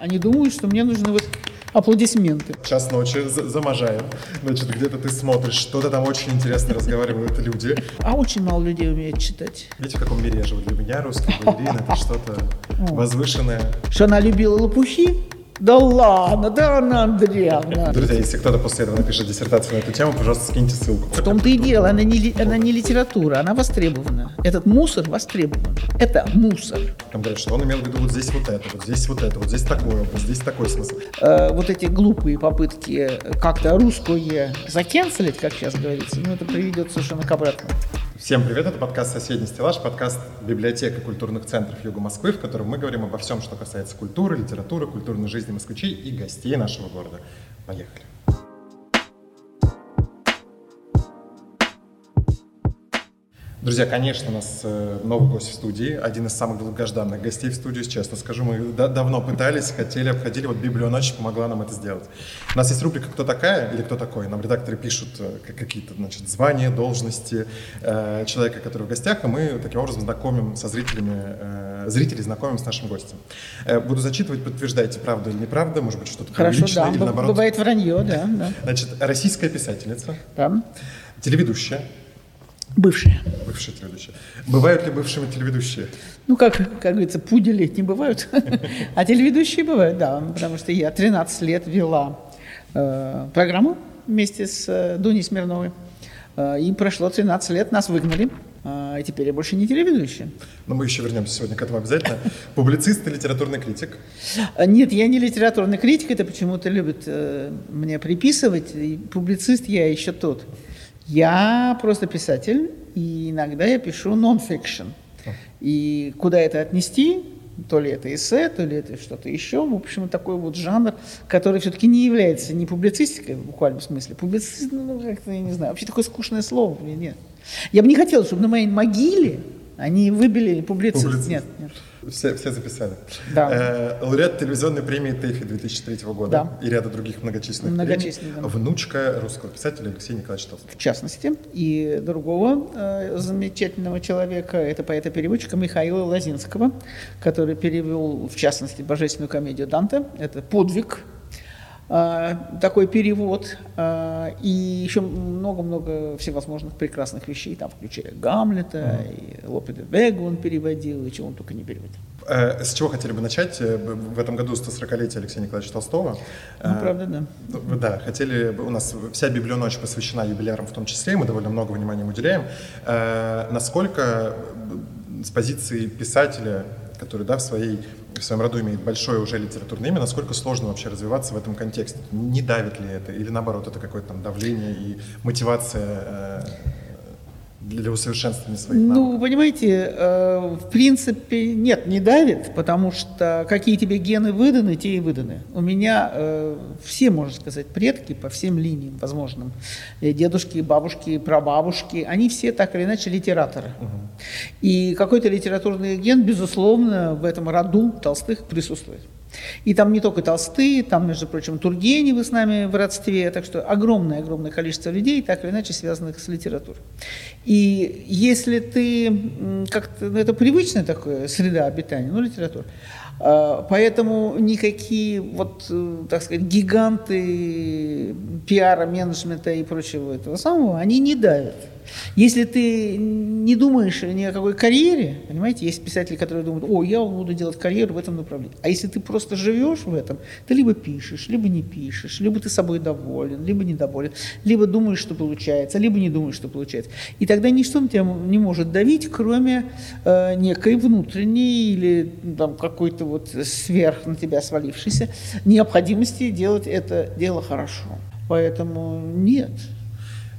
Они думают, что мне нужны вот аплодисменты. Час ночи за- заможаем. Значит, где-то ты смотришь, что-то там очень интересно разговаривают люди. А очень мало людей умеет читать. Видите, в каком мире я живу? Для меня русский балерин это что-то возвышенное. Что она любила лопухи? Да ладно, да, Анна Андреевна. Друзья, если кто-то после этого напишет диссертацию на эту тему, пожалуйста, скиньте ссылку. В том-то и дело, она не, она не литература, она востребована. Этот мусор востребован. Это мусор. Там говорят, что он имел в виду вот здесь вот это, вот здесь вот это, вот здесь такое, вот здесь такой смысл. Э, вот эти глупые попытки как-то русское закенселить, как сейчас говорится, ну это приведет совершенно к обратному. Всем привет, это подкаст «Соседний стеллаж», подкаст библиотека культурных центров Юга Москвы, в котором мы говорим обо всем, что касается культуры, литературы, культурной жизни москвичей и гостей нашего города. Поехали. Друзья, конечно, у нас э, новый гость в студии, один из самых долгожданных гостей в студии, честно скажу. Мы да- давно пытались, хотели, обходили, вот Библию ночи помогла нам это сделать. У нас есть рубрика «Кто такая?» или «Кто такой?». Нам редакторы пишут э, как- какие-то, значит, звания, должности э, человека, который в гостях, и мы таким образом знакомим со зрителями, э, зрителей знакомим с нашим гостем. Э, буду зачитывать, подтверждайте, правда или неправда, может быть, что-то Хорошо, да, или наоборот. бывает вранье, да, да, Значит, российская писательница, да. телеведущая, Бывшие. бывшая телеведущая. Бывают ли бывшими телеведущие? Ну, как, как говорится, пудели не бывают, а телеведущие бывают, да, потому что я 13 лет вела э, программу вместе с э, Дуней Смирновой, Э, и прошло 13 лет, нас выгнали, э, и теперь я больше не телеведущая. Но мы еще вернемся сегодня к этому обязательно. Публицист и литературный критик. А, Нет, я не литературный критик, это почему-то любят мне приписывать. И публицист я еще тот. Я просто писатель, и иногда я пишу нон-фикшн. И куда это отнести? То ли это эссе, то ли это что-то еще. В общем, такой вот жанр, который все-таки не является не публицистикой в буквальном смысле. Публицист, ну, как-то, я не знаю, вообще такое скучное слово. Нет. Я бы не хотела, чтобы на моей могиле они выбили публицист. Публицист. Нет, нет. Все, все записали. Да. Э, лауреат телевизионной премии ТЭФИ 2003 года Да. и ряда других многочисленных Многочисленных, премий. да. Внучка русского писателя Алексея Николаевича Толстого. в частности, и другого э, замечательного человека, это поэта-переводчика Михаила Лозинского, который перевел, в частности, божественную комедию Данте. Это подвиг, такой перевод, э, и еще много-много всевозможных прекрасных вещей, там, включая Гамлета, и Лопе де Вегу он переводил, и чего он только не переводил. Э, с чего хотели бы начать? Э, В этом году 140-летие Алексея Николаевича Толстого. Ну, Э, правда, да. Ну, Да, хотели, бы- у нас вся библионочь посвящена юбилярам в том числе, и мы довольно много внимания им уделяем. Насколько с позиции писателя, который да, в, своей, в своем роду имеет большое уже литературное имя, насколько сложно вообще развиваться в этом контексте? Не давит ли это? Или наоборот, это какое-то там давление и мотивация э, для усовершенствования своих навыков? Ну, понимаете, э, в принципе, нет, не давит, потому что какие тебе гены выданы, те и выданы. У меня э, все, можно сказать, предки по всем линиям возможным, э, дедушки, бабушки, прабабушки, они все так или иначе литераторы. И какой-то литературный ген, безусловно, в этом роду Толстых присутствует. И там не только Толстые, там, между прочим, Тургеневы с нами в родстве, так что огромное-огромное количество людей, так или иначе связанных с литературой. И если ты как-то, ну, это привычная такая среда обитания, ну, литература, А, Поэтому никакие, вот, э, так сказать, гиганты пиара, менеджмента и прочего этого самого, они не давят. Если ты не думаешь ни о какой карьере, понимаете, есть писатели, которые думают, о, я буду делать карьеру в этом направлении. А если ты просто живешь в этом, ты либо пишешь, либо не пишешь, либо ты собой доволен, либо недоволен, либо думаешь, что получается, либо не думаешь, что получается. И тогда ничто на тебя не может давить, кроме э, некой внутренней или там, какой-то вот сверх на тебя свалившейся необходимости делать это дело хорошо. Поэтому нет.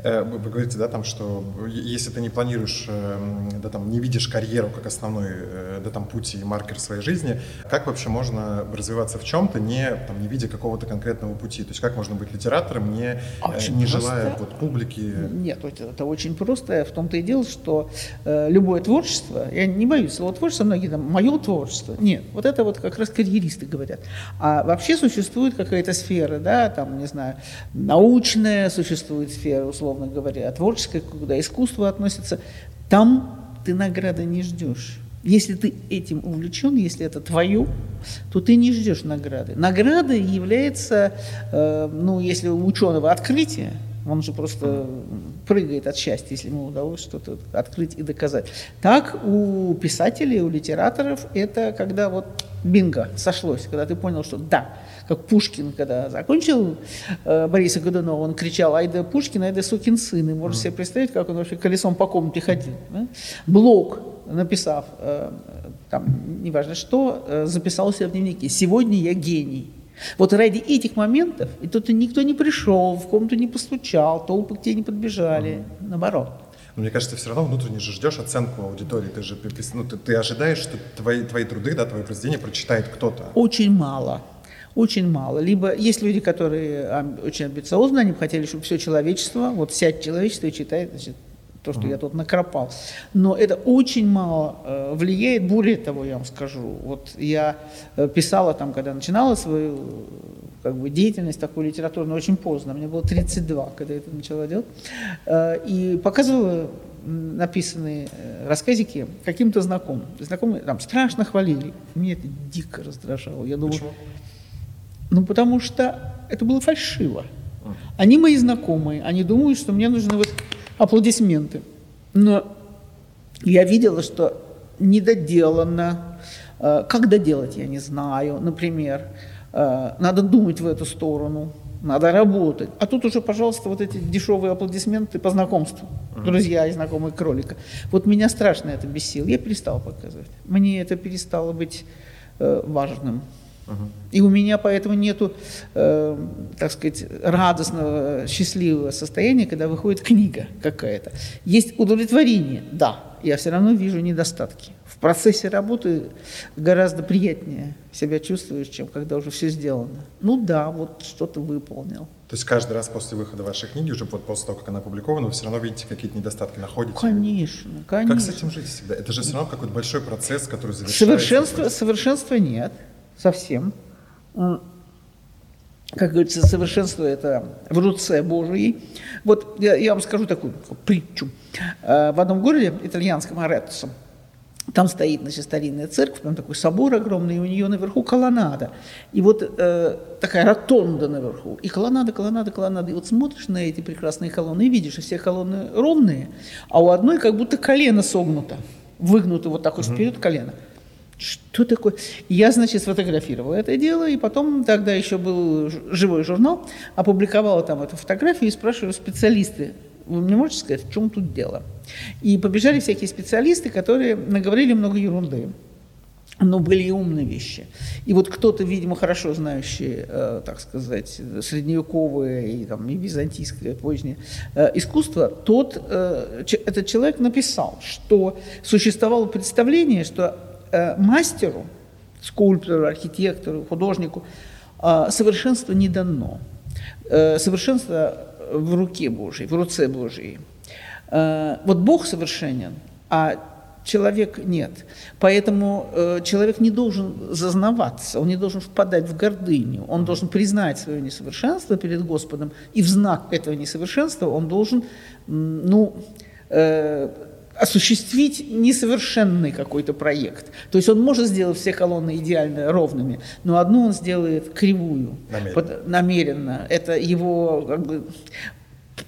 Э, Вы, говорите, да, там, что если ты не планируешь, эм, да, там, не видишь карьеру как основной, э, да, там, путь и маркер своей жизни, как вообще можно развиваться в чем-то, не, там, не видя какого-то конкретного пути? То есть как можно быть литератором, не, э, Очень не просто. желая вот, публики? Нет, это, это очень просто. В том-то и дело, что э, любое творчество, я не боюсь слова творчество, многие там, мое творчество. Нет, вот это вот как раз карьеристы говорят. А вообще существует какая-то сфера, да, там, не знаю, научная существует сфера, условно говоря, творческая, куда искусство относится. Там ты награды не ждешь. Если ты этим увлечен, если это твое, то ты не ждешь награды. Награда является, э, ну, если у ученого открытие, он же просто прыгает от счастья, если ему удалось что-то открыть и доказать. Так у писателей, у литераторов это когда вот бинго сошлось, когда ты понял, что да, как Пушкин, когда закончил э, Бориса Годунова, он кричал «Айда Пушкин, айда сукин сын». И можешь себе представить, как он вообще колесом по комнате ходил. Да? Блок, написав, э, там, неважно что, э, записал себя в дневнике «Сегодня я гений». Вот ради этих моментов, и тут никто не пришел, в комнату не постучал, толпы к тебе не подбежали, mm-hmm. наоборот. Но мне кажется, ты все равно внутренне же ждешь оценку аудитории. Ты же ну, ты, ты ожидаешь, что твои, твои труды, да, твои произведения прочитает кто-то. Очень мало. Очень мало. Либо есть люди, которые очень амбициозны, они бы хотели, чтобы все человечество, вот сядь человечество и читает, значит, то, что mm-hmm. я тут накропал. Но это очень мало э, влияет. Более того, я вам скажу, вот я э, писала там, когда начинала свою как бы, деятельность такую литературную очень поздно, мне было 32, когда я это начала делать, э, и показывала написанные э, рассказики каким-то знакомым. Знакомые там страшно хвалили. Мне это дико раздражало. Я думаю, Почему? Ну, потому что это было фальшиво. Они мои знакомые, они думают, что мне нужны вот аплодисменты. Но я видела, что недоделано. Э, как доделать, я не знаю. Например, э, надо думать в эту сторону, надо работать. А тут уже, пожалуйста, вот эти дешевые аплодисменты по знакомству. Друзья и знакомые кролика. Вот меня страшно это бесило. Я перестала показывать. Мне это перестало быть э, важным. И у меня поэтому нету, э, так сказать, радостного, счастливого состояния, когда выходит книга какая-то. Есть удовлетворение, да, я все равно вижу недостатки. В процессе работы гораздо приятнее себя чувствуешь, чем когда уже все сделано. Ну да, вот что-то выполнил. То есть каждый раз после выхода вашей книги, уже вот после того, как она опубликована, вы все равно видите какие-то недостатки, находите? Конечно, конечно. Как с этим жить всегда? Это же все равно какой-то большой процесс, который завершается. Совершенства, совершенства нет совсем. Как говорится, совершенство это в руце Божьей. Вот я, я вам скажу такую притчу. Э, в одном городе, итальянском, Ареттусом, там стоит, значит, старинная церковь, там такой собор огромный, и у нее наверху колоннада. И вот э, такая ротонда наверху. И колоннада, колоннада, колоннада. И вот смотришь на эти прекрасные колонны и видишь, что все колонны ровные, а у одной как будто колено согнуто, выгнуто вот так вот вперед колено. Что такое? Я, значит, сфотографировала это дело, и потом, тогда еще был живой журнал, опубликовала там эту фотографию и спрашиваю специалисты, вы мне можете сказать, в чем тут дело? И побежали всякие специалисты, которые наговорили много ерунды. Но были и умные вещи. И вот кто-то, видимо, хорошо знающий, э, так сказать, средневековое и, там, и византийское позднее э, искусство, тот, э, этот человек написал, что существовало представление, что Э, мастеру, скульптору, архитектору, художнику э, совершенство не дано. Э, совершенство в руке Божьей, в руце Божьей. Вот Бог совершенен, а человек нет. Поэтому э, человек не должен зазнаваться, он не должен впадать в гордыню, он должен признать свое несовершенство перед Господом, и в знак этого несовершенства он должен, ну, э, осуществить несовершенный какой-то проект. То есть он может сделать все колонны идеально ровными, но одну он сделает кривую. Намеренно. Под, намеренно. Это его как бы,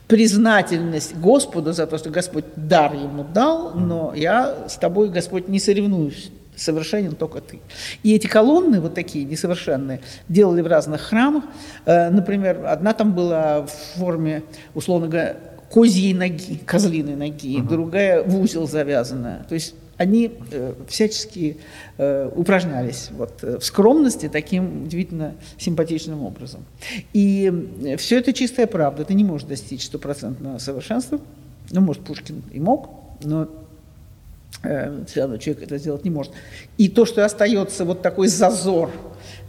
признательность Господу за то, что Господь дар ему дал, но я с тобой, Господь, не соревнуюсь совершенен только ты. И эти колонны, вот такие несовершенные, делали в разных храмах. Э, например, одна там была в форме, условно говоря, козьей ноги, козлиной ноги, uh-huh. другая в узел завязанная. То есть они э, всячески э, упражнялись вот, э, в скромности таким удивительно симпатичным образом. И э, все это чистая правда. Ты не можешь достичь стопроцентного совершенства. Ну, может, Пушкин и мог, но э, все равно человек это сделать не может. И то, что остается вот такой зазор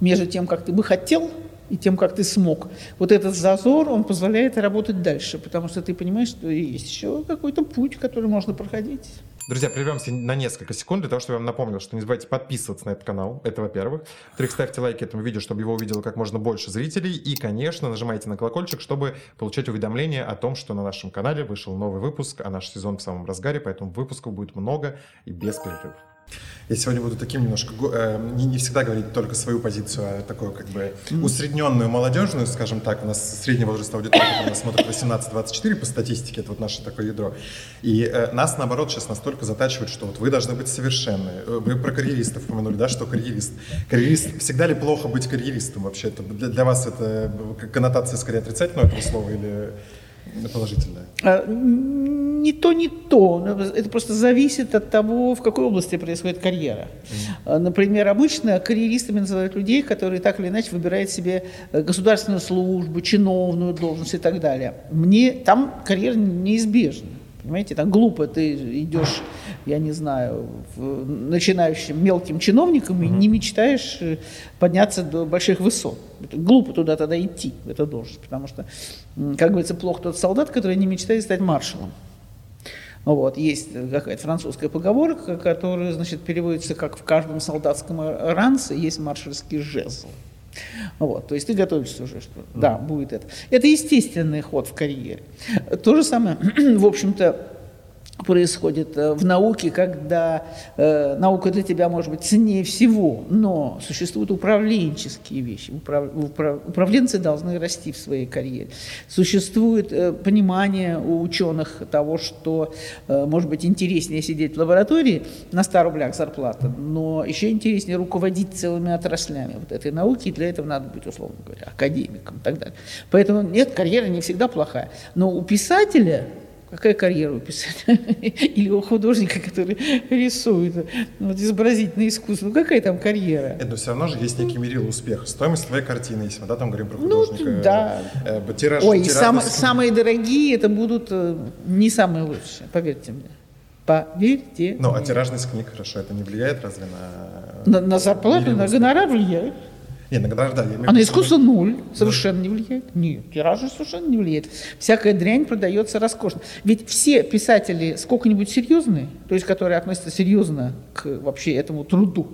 между тем, как ты бы хотел – и тем, как ты смог. Вот этот зазор, он позволяет работать дальше, потому что ты понимаешь, что есть еще какой-то путь, который можно проходить. Друзья, прервемся на несколько секунд для того, чтобы я вам напомнил, что не забывайте подписываться на этот канал, это во-первых. Во-вторых, ставьте лайки этому видео, чтобы его увидело как можно больше зрителей. И, конечно, нажимайте на колокольчик, чтобы получать уведомления о том, что на нашем канале вышел новый выпуск, а наш сезон в самом разгаре, поэтому выпусков будет много и без перерывов. Я сегодня буду таким немножко, э, не, не всегда говорить только свою позицию, а такую как бы усредненную молодежную, скажем так. У нас средний возраст аудитории, у нас смотрит 18-24 по статистике, это вот наше такое ядро. И э, нас, наоборот, сейчас настолько затачивают, что вот вы должны быть совершенны. Вы про карьеристов упомянули, да, что карьерист. Карьерист, всегда ли плохо быть карьеристом вообще? Это, для, для вас это коннотация скорее отрицательного этого слова или положительная? А, не то, не то. Это просто зависит от того, в какой области происходит карьера. Mm. Например, обычно карьеристами называют людей, которые так или иначе выбирают себе э, государственную службу, чиновную должность и так далее. Мне там карьера неизбежна. Понимаете, там глупо ты идешь, я не знаю, начинающим мелким чиновником и не мечтаешь э, подняться до больших высот. Это глупо туда тогда идти, в эту должность, потому что, как говорится, плохо тот солдат, который не мечтает стать маршалом. Вот, есть какая-то французская поговорка, которая, значит, переводится как в каждом солдатском ранце есть маршальский жезл. Вот, то есть ты готовишься уже, что да, будет это. Это естественный ход в карьере. То же самое, в общем-то, происходит э, в науке, когда э, наука для тебя может быть ценнее всего, но существуют управленческие вещи. Управ, управ, управленцы должны расти в своей карьере. Существует э, понимание у ученых того, что э, может быть интереснее сидеть в лаборатории на 100 рублях зарплата, но еще интереснее руководить целыми отраслями вот этой науки, и для этого надо быть, условно говоря, академиком и так далее. Поэтому нет, карьера не всегда плохая. Но у писателя Какая карьера у писателя? Или у художника, который рисует вот, изобразительное искусство? Ну, какая там карьера? Это все равно же есть некий мерил успеха. Стоимость твоей картины, если мы да, там говорим про ну, художника. Ну, да. Э, тираж, Ой, тираж, сам, самые дорогие это будут э, не самые лучшие, поверьте мне. Поверьте. Ну, а тиражность книг, хорошо, это не влияет разве на... На, на зарплату, на гонорар влияет. Нет, на гонорар, да. Я а на искусство ноль совершенно не влияет. Нет, тираж совершенно не влияет. Всякая дрянь продается роскошно. Ведь все писатели сколько-нибудь серьезные, то есть которые относятся серьезно к вообще этому труду,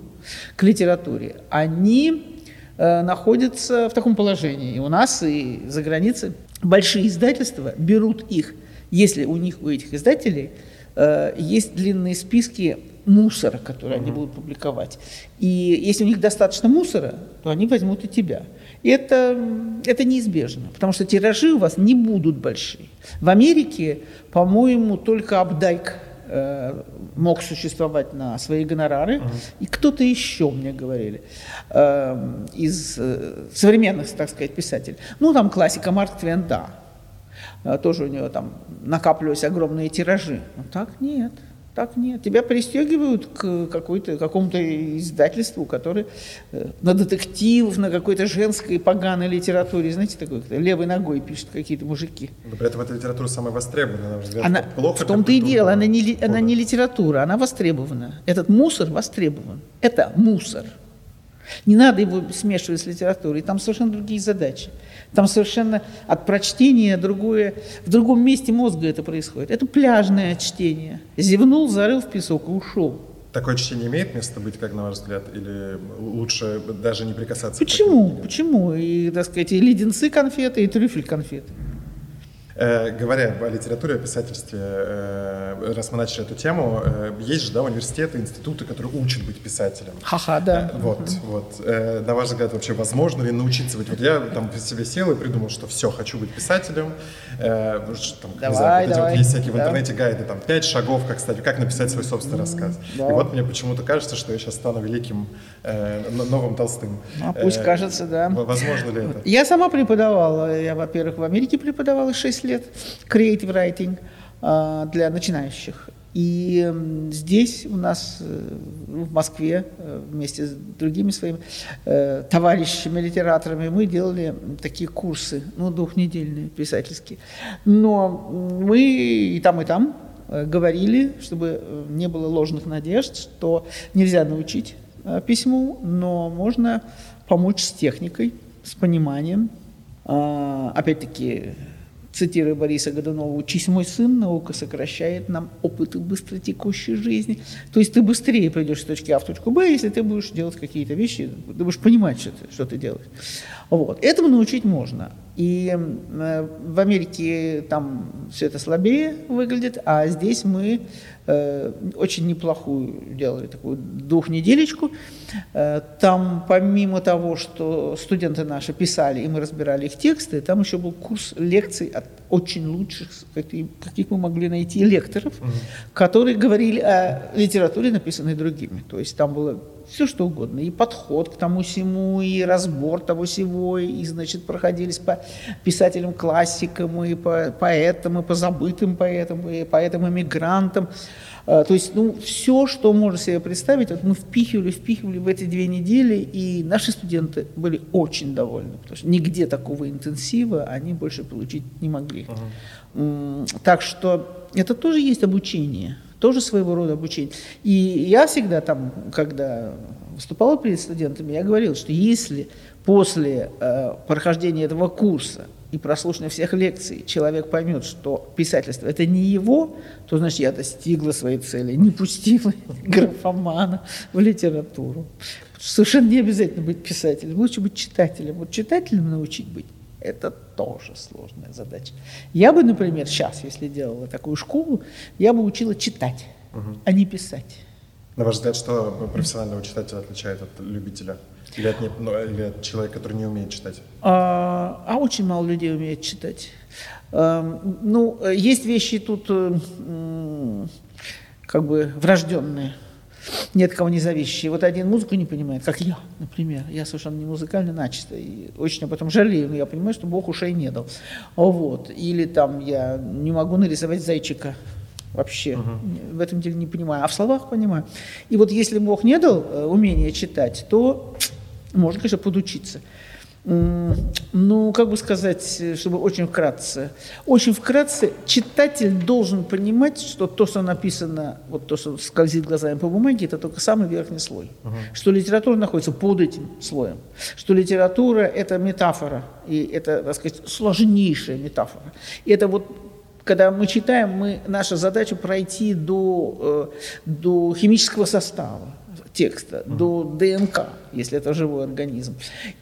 к литературе, они э, находятся в таком положении. И у нас, и за границей большие издательства берут их, если у них, у этих издателей, э, есть длинные списки мусора, который они будут публиковать. И если у них достаточно мусора, то они возьмут и тебя. И это, это неизбежно, потому что тиражи у вас не будут большие. В Америке, по-моему, только Абдайк э, мог существовать на свои гонорары, uh-huh. и кто-то еще, мне говорили, э, из э, современных, так сказать, писателей. Ну, там классика Марк Твен, да. Э, тоже у него там накапливались огромные тиражи. Но так нет. Так нет. Тебя пристегивают к какой-то, какому-то издательству, которое э, на детективов, на какой-то женской поганой литературе, знаете, такой, левой ногой пишут какие-то мужики. Но при этом эта литература самая востребованная, на взгляд. Она, плохо в том-то и дело, она не, она не литература, она востребована. Этот мусор востребован. Это мусор. Не надо его смешивать с литературой, там совершенно другие задачи. Там совершенно от прочтения другое, в другом месте мозга это происходит. Это пляжное чтение. Зевнул, зарыл в песок и ушел. Такое чтение имеет место быть, как на ваш взгляд, или лучше даже не прикасаться? Почему? К Почему? И, так сказать, и леденцы конфеты, и трюфель конфеты. Э, говоря о литературе, о писательстве, э, раз мы начали эту тему, э, есть же да, университеты, институты, которые учат быть писателем. Ха-ха, да. Вот, вот. На ваш взгляд, вообще возможно ли научиться быть? Вот я там по себе сел и придумал, что все, хочу быть писателем. Там, давай, знаю, давай. Вот есть всякие да. в интернете гайды, там, пять шагов, как, стать, как написать свой собственный рассказ. Да. И вот мне почему-то кажется, что я сейчас стану великим новым Толстым. А пусть кажется, да. Возможно ли это? Я сама преподавала. Я, во-первых, в Америке преподавала 6 лет creative writing а, для начинающих. И здесь у нас э, в Москве э, вместе с другими своими э, товарищами литераторами мы делали такие курсы, ну, двухнедельные, писательские. Но мы и там, и там говорили, чтобы не было ложных надежд, что нельзя научить письму, но можно помочь с техникой, с пониманием. А, опять-таки, цитируя Бориса Годунова, «Учись, мой сын, наука сокращает нам опыты быстротекущей жизни». То есть ты быстрее придешь с точки А в точку Б, если ты будешь делать какие-то вещи, ты будешь понимать, что ты, что ты делаешь. Вот. Этому научить можно. И э, в Америке там все это слабее выглядит, а здесь мы э, очень неплохую делали такую двухнеделечку. Э, там помимо того, что студенты наши писали, и мы разбирали их тексты, там еще был курс лекций от очень лучших, каких, каких мы могли найти, лекторов, угу. которые говорили о литературе, написанной другими. То есть там было все что угодно, и подход к тому всему, и разбор того всего, и, значит, проходились по писателям-классикам, и по поэтам, и по забытым поэтам, и поэтам-эмигрантам. А, то есть, ну, все, что можно себе представить, вот мы впихивали, впихивали в эти две недели, и наши студенты были очень довольны, потому что нигде такого интенсива они больше получить не могли. Uh-huh. Так что это тоже есть обучение тоже своего рода обучение. И я всегда там, когда выступала перед студентами, я говорил, что если после э, прохождения этого курса и прослушивания всех лекций человек поймет, что писательство – это не его, то, значит, я достигла своей цели, не пустила графомана в литературу. Совершенно не обязательно быть писателем, лучше быть читателем. Вот читателем научить быть это тоже сложная задача. Я бы, например, сейчас, если делала такую школу, я бы учила читать, угу. а не писать. На ваш взгляд, что профессионального читателя отличает от любителя? Или от, не, ну, или от человека, который не умеет читать? А, а очень мало людей умеет читать. А, ну, есть вещи тут как бы врожденные нет кого не зависящие. Вот один музыку не понимает, как я, например. Я совершенно не музыкально начисто. И очень об этом жалею, но я понимаю, что Бог ушей не дал. Вот. Или там я не могу нарисовать зайчика вообще. Uh-huh. В этом деле не понимаю. А в словах понимаю. И вот если Бог не дал э, умения читать, то можно, конечно, подучиться ну, как бы сказать, чтобы очень вкратце. Очень вкратце читатель должен понимать, что то, что написано, вот то, что скользит глазами по бумаге, это только самый верхний слой. Uh-huh. Что литература находится под этим слоем. Что литература – это метафора, и это, так сказать, сложнейшая метафора. И это вот когда мы читаем, мы, наша задача пройти до, э, до химического состава текста, uh-huh. до ДНК если это живой организм.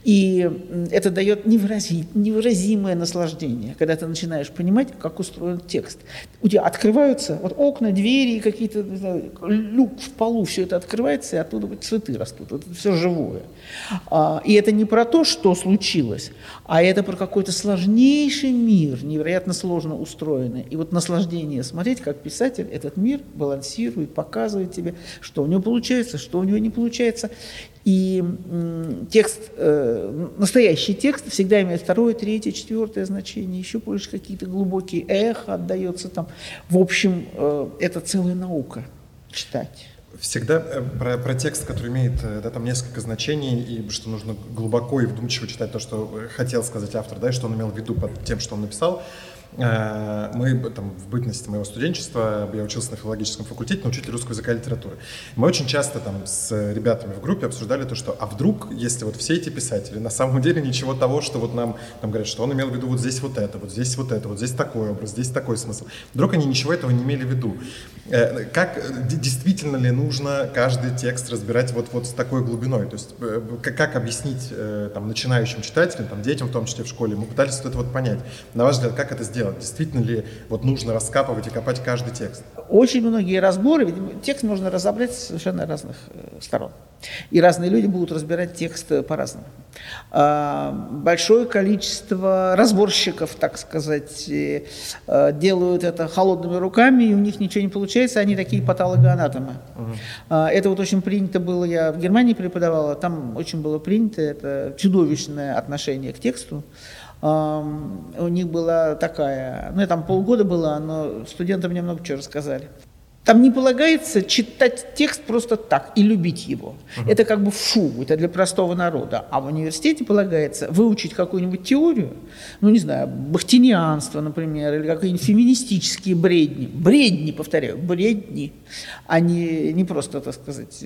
И это дает невырази, невыразимое наслаждение, когда ты начинаешь понимать, как устроен текст. У тебя открываются вот окна, двери, какие-то люк в полу, все это открывается, и оттуда вот цветы растут. Вот это все живое. А, и это не про то, что случилось, а это про какой-то сложнейший мир, невероятно сложно устроенный. И вот наслаждение смотреть, как писатель этот мир балансирует, показывает тебе, что у него получается, что у него не получается. И текст, э, настоящий текст всегда имеет второе, третье, четвертое значение, еще больше какие-то глубокие эхо отдается там. В общем, э, это целая наука читать. Всегда э, про, про текст, который имеет да, там несколько значений, и что нужно глубоко и вдумчиво читать то, что хотел сказать автор, да, и что он имел в виду под тем, что он написал. Э, мы там, в бытности моего студенчества, я учился на филологическом факультете на учителя русского языка и литературы. Мы очень часто там с ребятами в группе обсуждали то, что а вдруг, если вот все эти писатели на самом деле ничего того, что вот нам там говорят, что он имел в виду вот здесь вот это, вот здесь вот это, вот здесь такой образ, здесь такой смысл. Вдруг они ничего этого не имели в виду. Э, как действительно ли нужно каждый текст разбирать вот, вот с такой глубиной? То есть э, как, как объяснить там, начинающим читателям, там, детям в том числе в школе? Мы пытались это вот понять. На ваш взгляд, как это сделать? Делать? Действительно ли вот нужно раскапывать и копать каждый текст? Очень многие разборы, ведь текст можно разобрать с совершенно разных э, сторон. И разные люди будут разбирать текст э, по-разному. А, большое количество разборщиков, так сказать, э, делают это холодными руками, и у них ничего не получается, они такие патологоанатомы. Угу. Это вот очень принято было, я в Германии преподавала, там очень было принято это чудовищное отношение к тексту у них была такая, ну, я там полгода была, но студенты мне много чего рассказали. Там не полагается читать текст просто так и любить его. Uh-huh. Это как бы фу, это для простого народа. А в университете полагается выучить какую-нибудь теорию, ну не знаю, бахтинианство, например, или какие-нибудь феминистические бредни. Бредни, повторяю, бредни, а не, не просто, так сказать,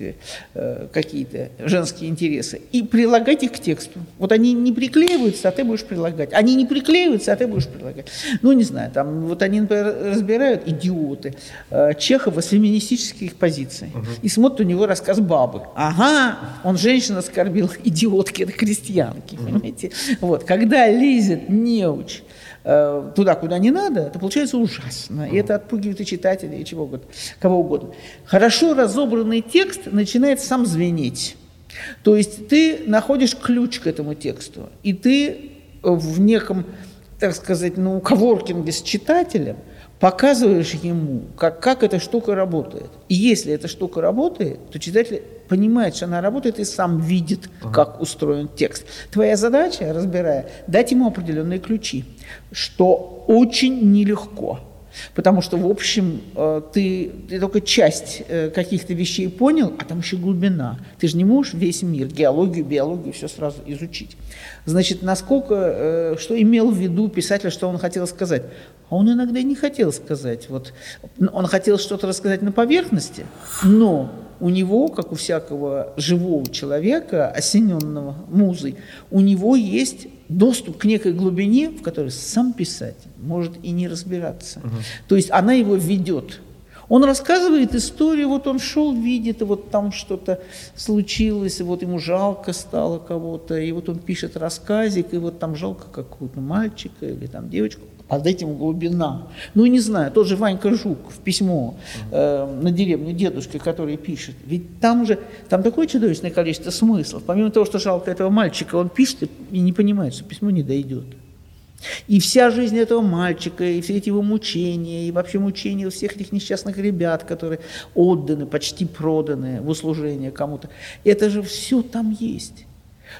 э, какие-то женские интересы. И прилагать их к тексту. Вот они не приклеиваются, а ты будешь прилагать. Они не приклеиваются, а ты будешь прилагать. Ну не знаю, там вот они, например, разбирают идиоты. Э, Чехов Чехова с феминистических позиций. Угу. И смотрит у него рассказ бабы. Ага, он женщин оскорбил, идиотки, это крестьянки, угу. понимаете? Вот, когда лезет неуч э, туда, куда не надо, это получается ужасно. Угу. И это отпугивает и читателей, и чего угодно, кого угодно. Хорошо разобранный текст начинает сам звенеть. То есть ты находишь ключ к этому тексту, и ты в неком, так сказать, ну, коворкинге с читателем показываешь ему, как, как эта штука работает. И если эта штука работает, то читатель понимает, что она работает и сам видит, uh-huh. как устроен текст. Твоя задача, разбирая, дать ему определенные ключи, что очень нелегко. Потому что, в общем, э, ты, ты только часть э, каких-то вещей понял, а там еще глубина. Ты же не можешь весь мир, геологию, биологию, все сразу изучить. Значит, насколько, э, что имел в виду писатель, что он хотел сказать? А он иногда и не хотел сказать. Вот, он хотел что-то рассказать на поверхности, но у него, как у всякого живого человека, осененного музой, у него есть доступ к некой глубине, в которой сам писатель может и не разбираться. Угу. То есть она его ведет. Он рассказывает историю, вот он шел, видит, и вот там что-то случилось, и вот ему жалко стало кого-то, и вот он пишет рассказик, и вот там жалко какого-то мальчика или там девочку под этим глубина. Ну, не знаю, тот же Ванька Жук в письмо э, на деревню дедушки, который пишет. Ведь там же, там такое чудовищное количество смыслов. Помимо того, что жалко этого мальчика, он пишет и не понимает, что письмо не дойдет. И вся жизнь этого мальчика, и все эти его мучения, и вообще мучения всех этих несчастных ребят, которые отданы, почти проданы в услужение кому-то, это же все там есть.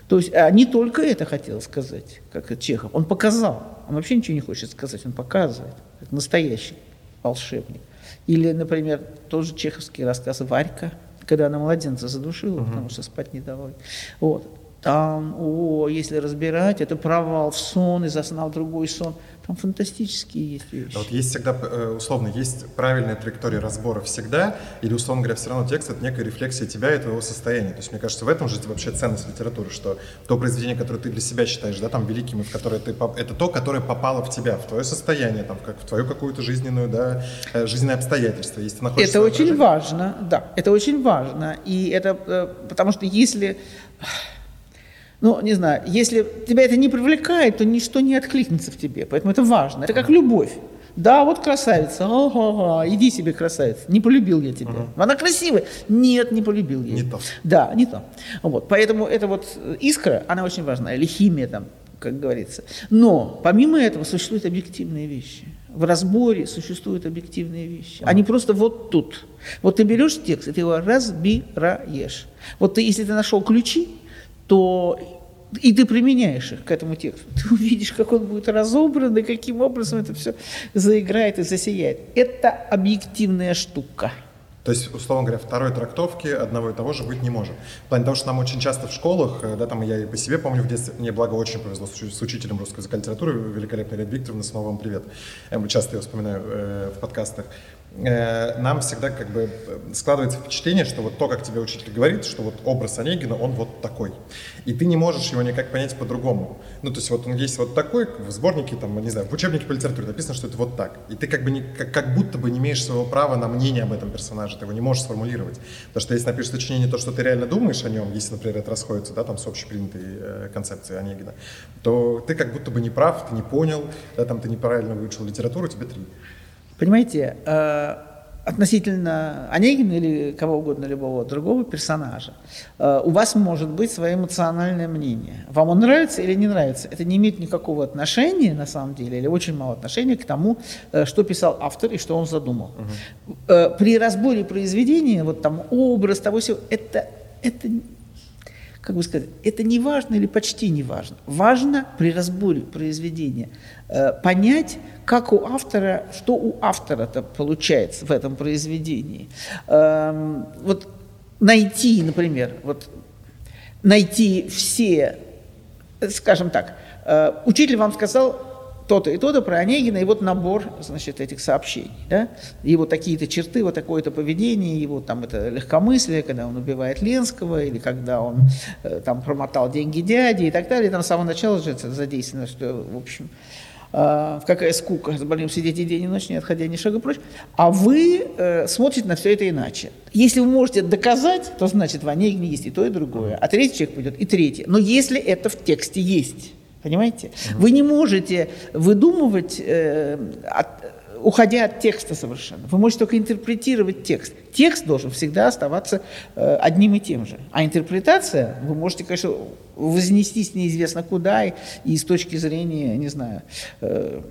То есть а не только это хотел сказать, как Чехов. Он показал. Он вообще ничего не хочет сказать, он показывает. Как настоящий волшебник. Или, например, тоже чеховский рассказ «Варька», когда она младенца задушила, угу. потому что спать не давали. Вот. Там, о, если разбирать, это провал в сон, и заснал другой сон. Там фантастические есть вещи. А вот есть всегда, э, условно, есть правильная траектория разбора всегда, или, условно говоря, все равно текст — это некая рефлексия тебя и твоего состояния. То есть, мне кажется, в этом же вообще ценность литературы, что то произведение, которое ты для себя считаешь, да, там, великим, в которое ты, это то, которое попало в тебя, в твое состояние, там, как, в твою какую-то жизненную, да, э, жизненное обстоятельство. Если ты это очень важно, да, это очень важно. И это, э, потому что если ну, не знаю, если тебя это не привлекает, то ничто не откликнется в тебе. Поэтому это важно. Это как любовь. Да, вот красавица. Ага, иди себе, красавица. Не полюбил я тебя. Угу. Она красивая. Нет, не полюбил я. Не то. Да, не то. Вот. Поэтому эта вот искра, она очень важна. Или химия там, как говорится. Но помимо этого существуют объективные вещи. В разборе существуют объективные вещи. Они просто вот тут. Вот ты берешь текст, и ты его разбираешь. Вот ты, если ты нашел ключи, то и ты применяешь их к этому тексту, ты увидишь, как он будет разобран, и каким образом это все заиграет и засияет. Это объективная штука. То есть, условно говоря, второй трактовки одного и того же быть не может. В плане того, что нам очень часто в школах, э, да, там я и по себе помню в детстве, мне благо очень повезло с, с учителем русской языка литературы, великолепной Лет Викторовна, снова вам привет. Я часто ее вспоминаю э, в подкастах. Э, нам всегда как бы э, складывается впечатление, что вот то, как тебе учитель говорит, что вот образ Онегина, он вот такой. И ты не можешь его никак понять по-другому. Ну, то есть вот он есть вот такой, в сборнике, там, не знаю, в учебнике по литературе написано, что это вот так. И ты как бы не, как, как будто бы не имеешь своего права на мнение об этом персонаже, ты его не можешь сформулировать. Потому что если напишешь сочинение то, что ты реально думаешь о нем, если, например, это расходится, да, там, с общепринятой э, концепцией Онегина, то ты как будто бы не прав, ты не понял, да, там, ты неправильно выучил литературу, тебе три. Понимаете, э, относительно Онегина или кого угодно, любого другого персонажа, э, у вас может быть свое эмоциональное мнение. Вам он нравится или не нравится? Это не имеет никакого отношения, на самом деле, или очень мало отношения к тому, э, что писал автор и что он задумал. Угу. При разборе произведения, вот там образ того всего, это, это как бы сказать, это не важно или почти не важно. Важно при разборе произведения э, понять, как у автора, что у автора-то получается в этом произведении. Э, вот найти, например, вот найти все, скажем так, э, учитель вам сказал, то-то и то-то про Онегина, и вот набор, значит, этих сообщений, да, его такие-то черты, вот такое-то поведение, его там это легкомыслие, когда он убивает Ленского, или когда он э, там промотал деньги дяди и так далее, там с самого начала же это задействовано, что, в общем, э, какая скука, с больным сидеть и день, и ночь, не отходя ни шага прочь, а вы э, смотрите на все это иначе. Если вы можете доказать, то значит в Онегине есть и то, и другое, а третий человек пойдет, и третий. Но если это в тексте есть, понимаете, угу. вы не можете выдумывать э, от, уходя от текста совершенно. Вы можете только интерпретировать текст. Текст должен всегда оставаться э, одним и тем же. А интерпретация, вы можете, конечно, вознестись неизвестно куда и, и с точки зрения, не знаю, э,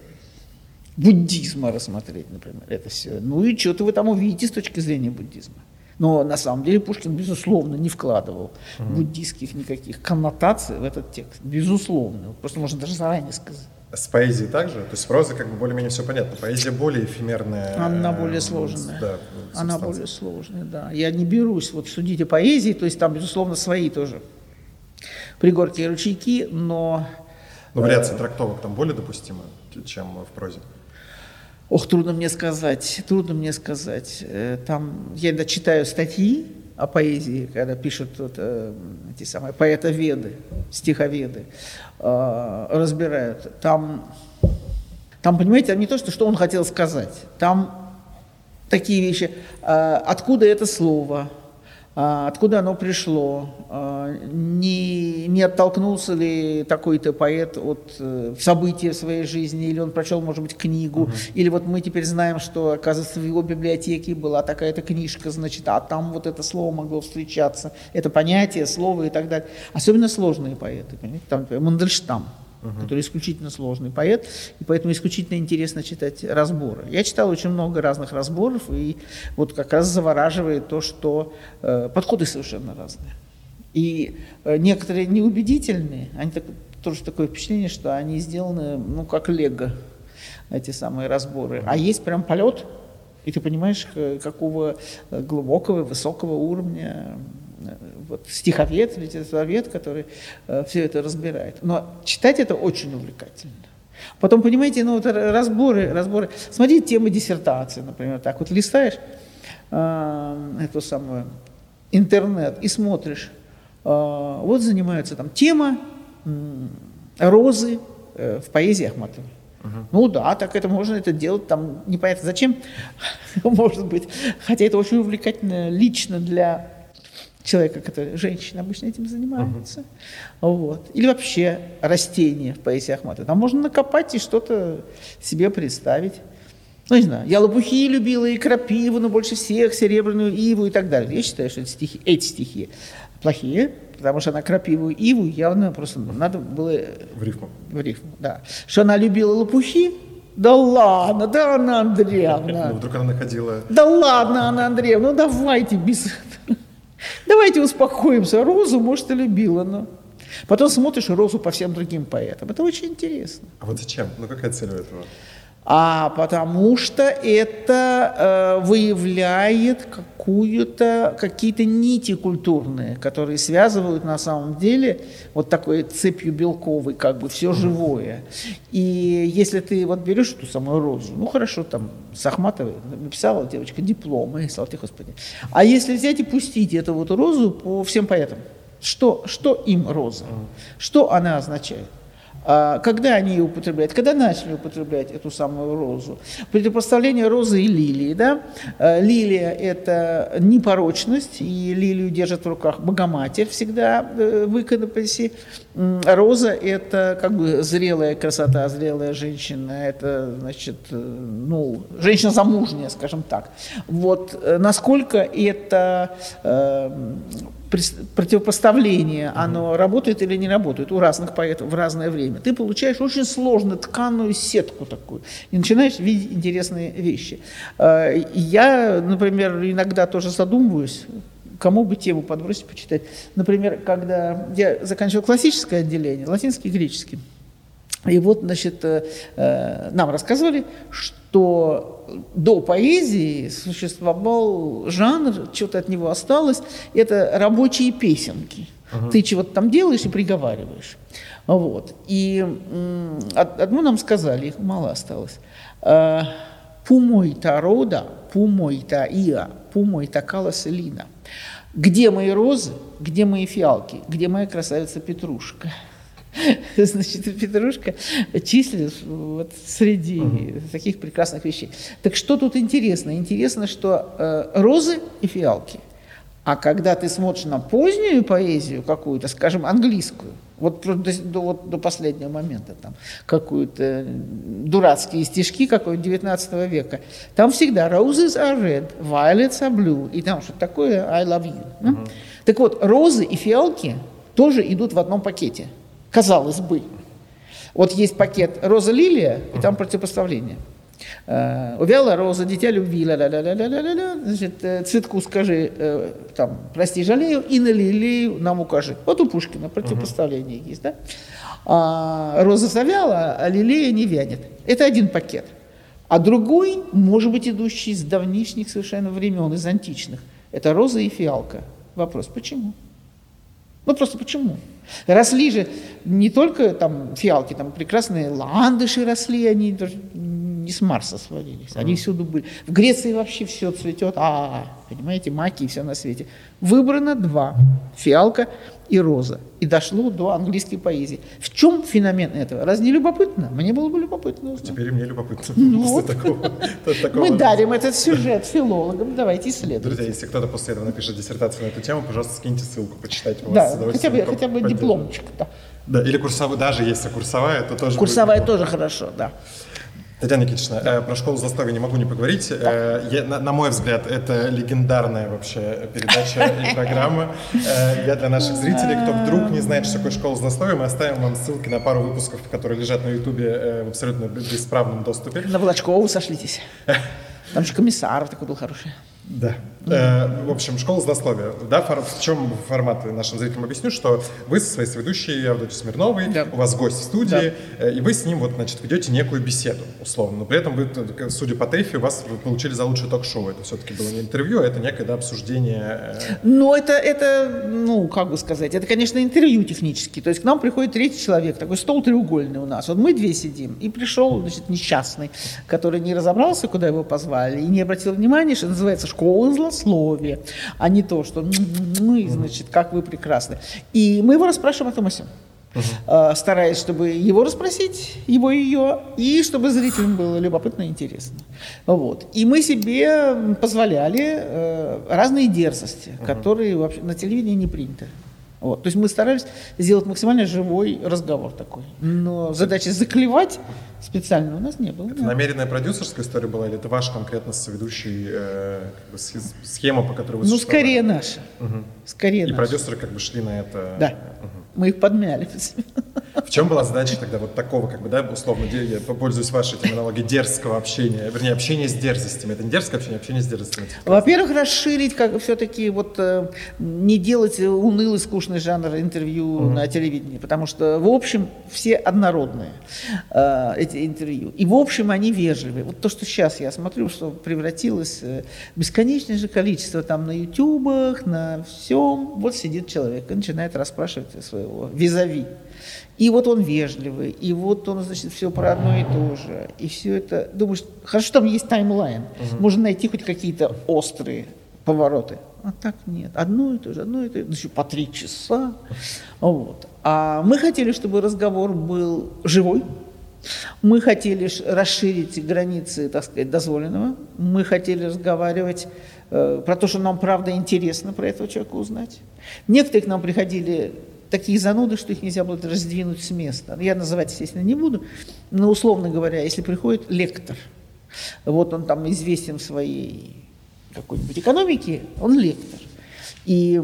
буддизма рассмотреть, например, это все. Ну и что-то вы там увидите с точки зрения буддизма. Но на самом деле Пушкин, безусловно, не вкладывал mm-hmm. буддийских никаких коннотаций в этот текст. Безусловно. Просто можно даже заранее сказать. С поэзией также? То есть с прозой как бы более-менее все понятно. Поэзия более эфемерная. Она более сложная. Да, Она более сложная, да. Я не берусь вот судить о поэзии, то есть там, безусловно, свои тоже пригорки и ручейки, но... Но вариации э, трактовок там более допустимы, чем в прозе? Ох, трудно мне сказать, трудно мне сказать. Э, там я иногда читаю статьи, о поэзии, когда пишут вот, э, эти самые поэтоведы, стиховеды, э, разбирают. Там, там, понимаете, не то, что, что он хотел сказать, там такие вещи, откуда это слово, откуда оно пришло, а, не, не оттолкнулся ли такой-то поэт от э, события в своей жизни, или он прочел, может быть, книгу, угу. или вот мы теперь знаем, что, оказывается, в его библиотеке была такая-то книжка, значит, а там вот это слово могло встречаться, это понятие, слово и так далее. Особенно сложные поэты, понимаете, там, например, Мандельштам угу. который исключительно сложный поэт, и поэтому исключительно интересно читать разборы. Я читал очень много разных разборов, и вот как раз завораживает то, что э, подходы совершенно разные. И э, некоторые неубедительные, они так, тоже такое впечатление, что они сделаны, ну, как лего, эти самые разборы. А есть прям полет, и ты понимаешь, какого глубокого, высокого уровня вот, стиховед, литературовед, который э, все это разбирает. Но читать это очень увлекательно. Потом, понимаете, ну вот разборы, разборы. Смотри, темы диссертации, например, так вот листаешь э, эту самую интернет и смотришь, э, вот занимаются там тема э, розы э, в поэзии Ахматовой. Угу. Ну да, так это можно это делать, там непонятно зачем, может быть, хотя это очень увлекательно лично для человека, который, женщина обычно этим занимается. Uh-huh. Вот. Или вообще растения в поэзии Ахматовой. Там можно накопать и что-то себе представить. Ну, не знаю, я лопухи любила и крапиву, но больше всех серебряную иву и так далее. Я считаю, что эти стихи, эти стихи плохие, потому что она крапиву иву явно просто надо было... В рифму. В рифму, да. Что она любила лопухи, да ладно, да, Анна Андреевна. Ну, вдруг она находила... Да ладно, Анна Андреевна, ну давайте без... Давайте успокоимся. Розу, может, и любила, но... Потом смотришь Розу по всем другим поэтам. Это очень интересно. А вот зачем? Ну какая цель у этого? А потому что это э, выявляет какую-то, какие-то нити культурные, которые связывают на самом деле вот такой цепью белковой, как бы все живое. И если ты вот берешь эту самую розу, ну хорошо, там с Ахматовой написала девочка диплом, и слава тебе Господи. А если взять и пустить эту вот розу по всем поэтам, что, что им роза? Что она означает? А когда они ее употребляют? Когда начали употреблять эту самую розу? Противопоставление розы и лилии. Да? А, лилия – это непорочность, и лилию держат в руках Богоматерь всегда э, в иконописи. Роза – это как бы зрелая красота, зрелая женщина, это, значит, э, ну, женщина замужняя, скажем так. Вот э, насколько это противопоставление, оно работает или не работает у разных поэтов в разное время, ты получаешь очень сложную тканую сетку такую и начинаешь видеть интересные вещи. А, я, например, иногда тоже задумываюсь, кому бы тему подбросить, почитать. Например, когда я заканчивал классическое отделение, латинский и греческий, и вот, значит, э, э, нам рассказывали, что до поэзии существовал жанр, что-то от него осталось, это рабочие песенки. Uh-huh. Ты чего-то там делаешь и приговариваешь. Вот. И одну нам сказали, их мало осталось. «Э, пумой-то рода, пумой-то иа, пумой-то каласелина. Где мои розы, где мои фиалки, где моя красавица Петрушка? значит, петрушка числилась вот среди угу. таких прекрасных вещей. Так что тут интересно? Интересно, что э, розы и фиалки. А когда ты смотришь на позднюю поэзию какую-то, скажем, английскую, вот до, до, вот до последнего момента, там, какую-то дурацкие стишки какой-то 19 века, там всегда roses are red, violets are blue, и там что-то такое I love you. Uh-huh. Так вот, розы и фиалки тоже идут в одном пакете, казалось бы. Вот есть пакет роза-лилия, и там противопоставление. Э, увяла роза, дитя любви, ля ля ля ля ля ля значит, э, цветку скажи, э, там, прости, жалею, и на лилию нам укажи. Вот у Пушкина противопоставление есть, да? А, роза завяла, а лилия не вянет. Это один пакет. А другой, может быть, идущий с давнишних совершенно времен, из античных. Это роза и фиалка. Вопрос, почему? Ну просто почему? Росли же не только там фиалки, там прекрасные ландыши росли, они даже не с Марса свалились, они всюду были. В Греции вообще все цветет, а, понимаете, маки и все на свете. Выбрано два, фиалка и роза. И дошло до английской поэзии. В чем феномен этого? Раз не любопытно? Мне было бы любопытно узнать. Теперь мне любопытно. Ну, вот. Мы дарим этот сюжет филологам, давайте исследуем. Друзья, если кто-то после этого напишет диссертацию на эту тему, пожалуйста, скиньте ссылку, почитайте. Да, хотя бы, хотя бы дипломчик. Да. да, или курсовая, даже если курсовая, то тоже Курсовая тоже хорошо, да. Татьяна Никитична, да. Э, про школу заставы не могу не поговорить. Да. Э, я, на, на мой взгляд, это легендарная вообще передача и программа. Э, я для наших зрителей, кто вдруг не знает, что такое школа заставы, мы оставим вам ссылки на пару выпусков, которые лежат на Ютубе в абсолютно бесправном доступе. На Волочкову сошлитесь. Там же комиссар такой был хороший. Да. Э, в общем, школа злословия. Да, фор, в чем формат нашим зрителям объясню, что вы со своей соведущей Авдотьей Смирновой, да. у вас гость в студии, да. э, и вы с ним вот, значит, ведете некую беседу, условно. Но при этом вы, судя по у вас вы получили за лучшее ток-шоу. Это все-таки было не интервью, а это некое да, обсуждение. Э... Ну, это, это, ну, как бы сказать, это, конечно, интервью технически. То есть к нам приходит третий человек, такой стол треугольный у нас. Вот мы две сидим, и пришел, значит, несчастный, который не разобрался, куда его позвали, и не обратил внимания, что называется школа злословия, а не то, что мы, значит, как вы прекрасны. И мы его расспрашиваем о том о сём. Uh-huh. стараясь, чтобы его расспросить, его ее, и чтобы зрителям было любопытно и интересно. Вот. И мы себе позволяли э, разные дерзости, uh-huh. которые вообще на телевидении не приняты. Вот. То есть мы старались сделать максимально живой разговор такой. Но задачи заклевать специально у нас не было. Это да. намеренная продюсерская история была, или это ваша конкретно соведущий э, как бы, схема, по которой вы Ну, скорее наша. Угу. Скорее И наша. продюсеры как бы шли на это. Да. Угу. Мы их подмяли. В чем была задача тогда вот такого, как бы, да, условно, я пользуюсь вашей терминологией, дерзкого общения, вернее, общения с дерзостями. Это не дерзкое общение, а общение с дерзостями. Во-первых, расширить, как все-таки вот э, не делать унылый, скучный жанр интервью угу. на телевидении, потому что, в общем, все однородные э, эти интервью. И, в общем, они вежливые. Вот то, что сейчас я смотрю, что превратилось э, бесконечное же количество там на ютубах, на всем. Вот сидит человек и начинает расспрашивать своего визави. И вот он вежливый, и вот он, значит, все про одно и то же. И все это, думаешь, хорошо, там есть таймлайн, угу. можно найти хоть какие-то острые повороты. А так нет, одно и то же, одно и то же, еще по три часа. Вот. А мы хотели, чтобы разговор был живой, мы хотели расширить границы, так сказать, дозволенного. Мы хотели разговаривать э, про то, что нам правда интересно про этого человека узнать. Некоторые к нам приходили такие зануды, что их нельзя было раздвинуть с места. Я называть, естественно, не буду, но, условно говоря, если приходит лектор, вот он там известен в своей какой-нибудь экономике, он лектор. И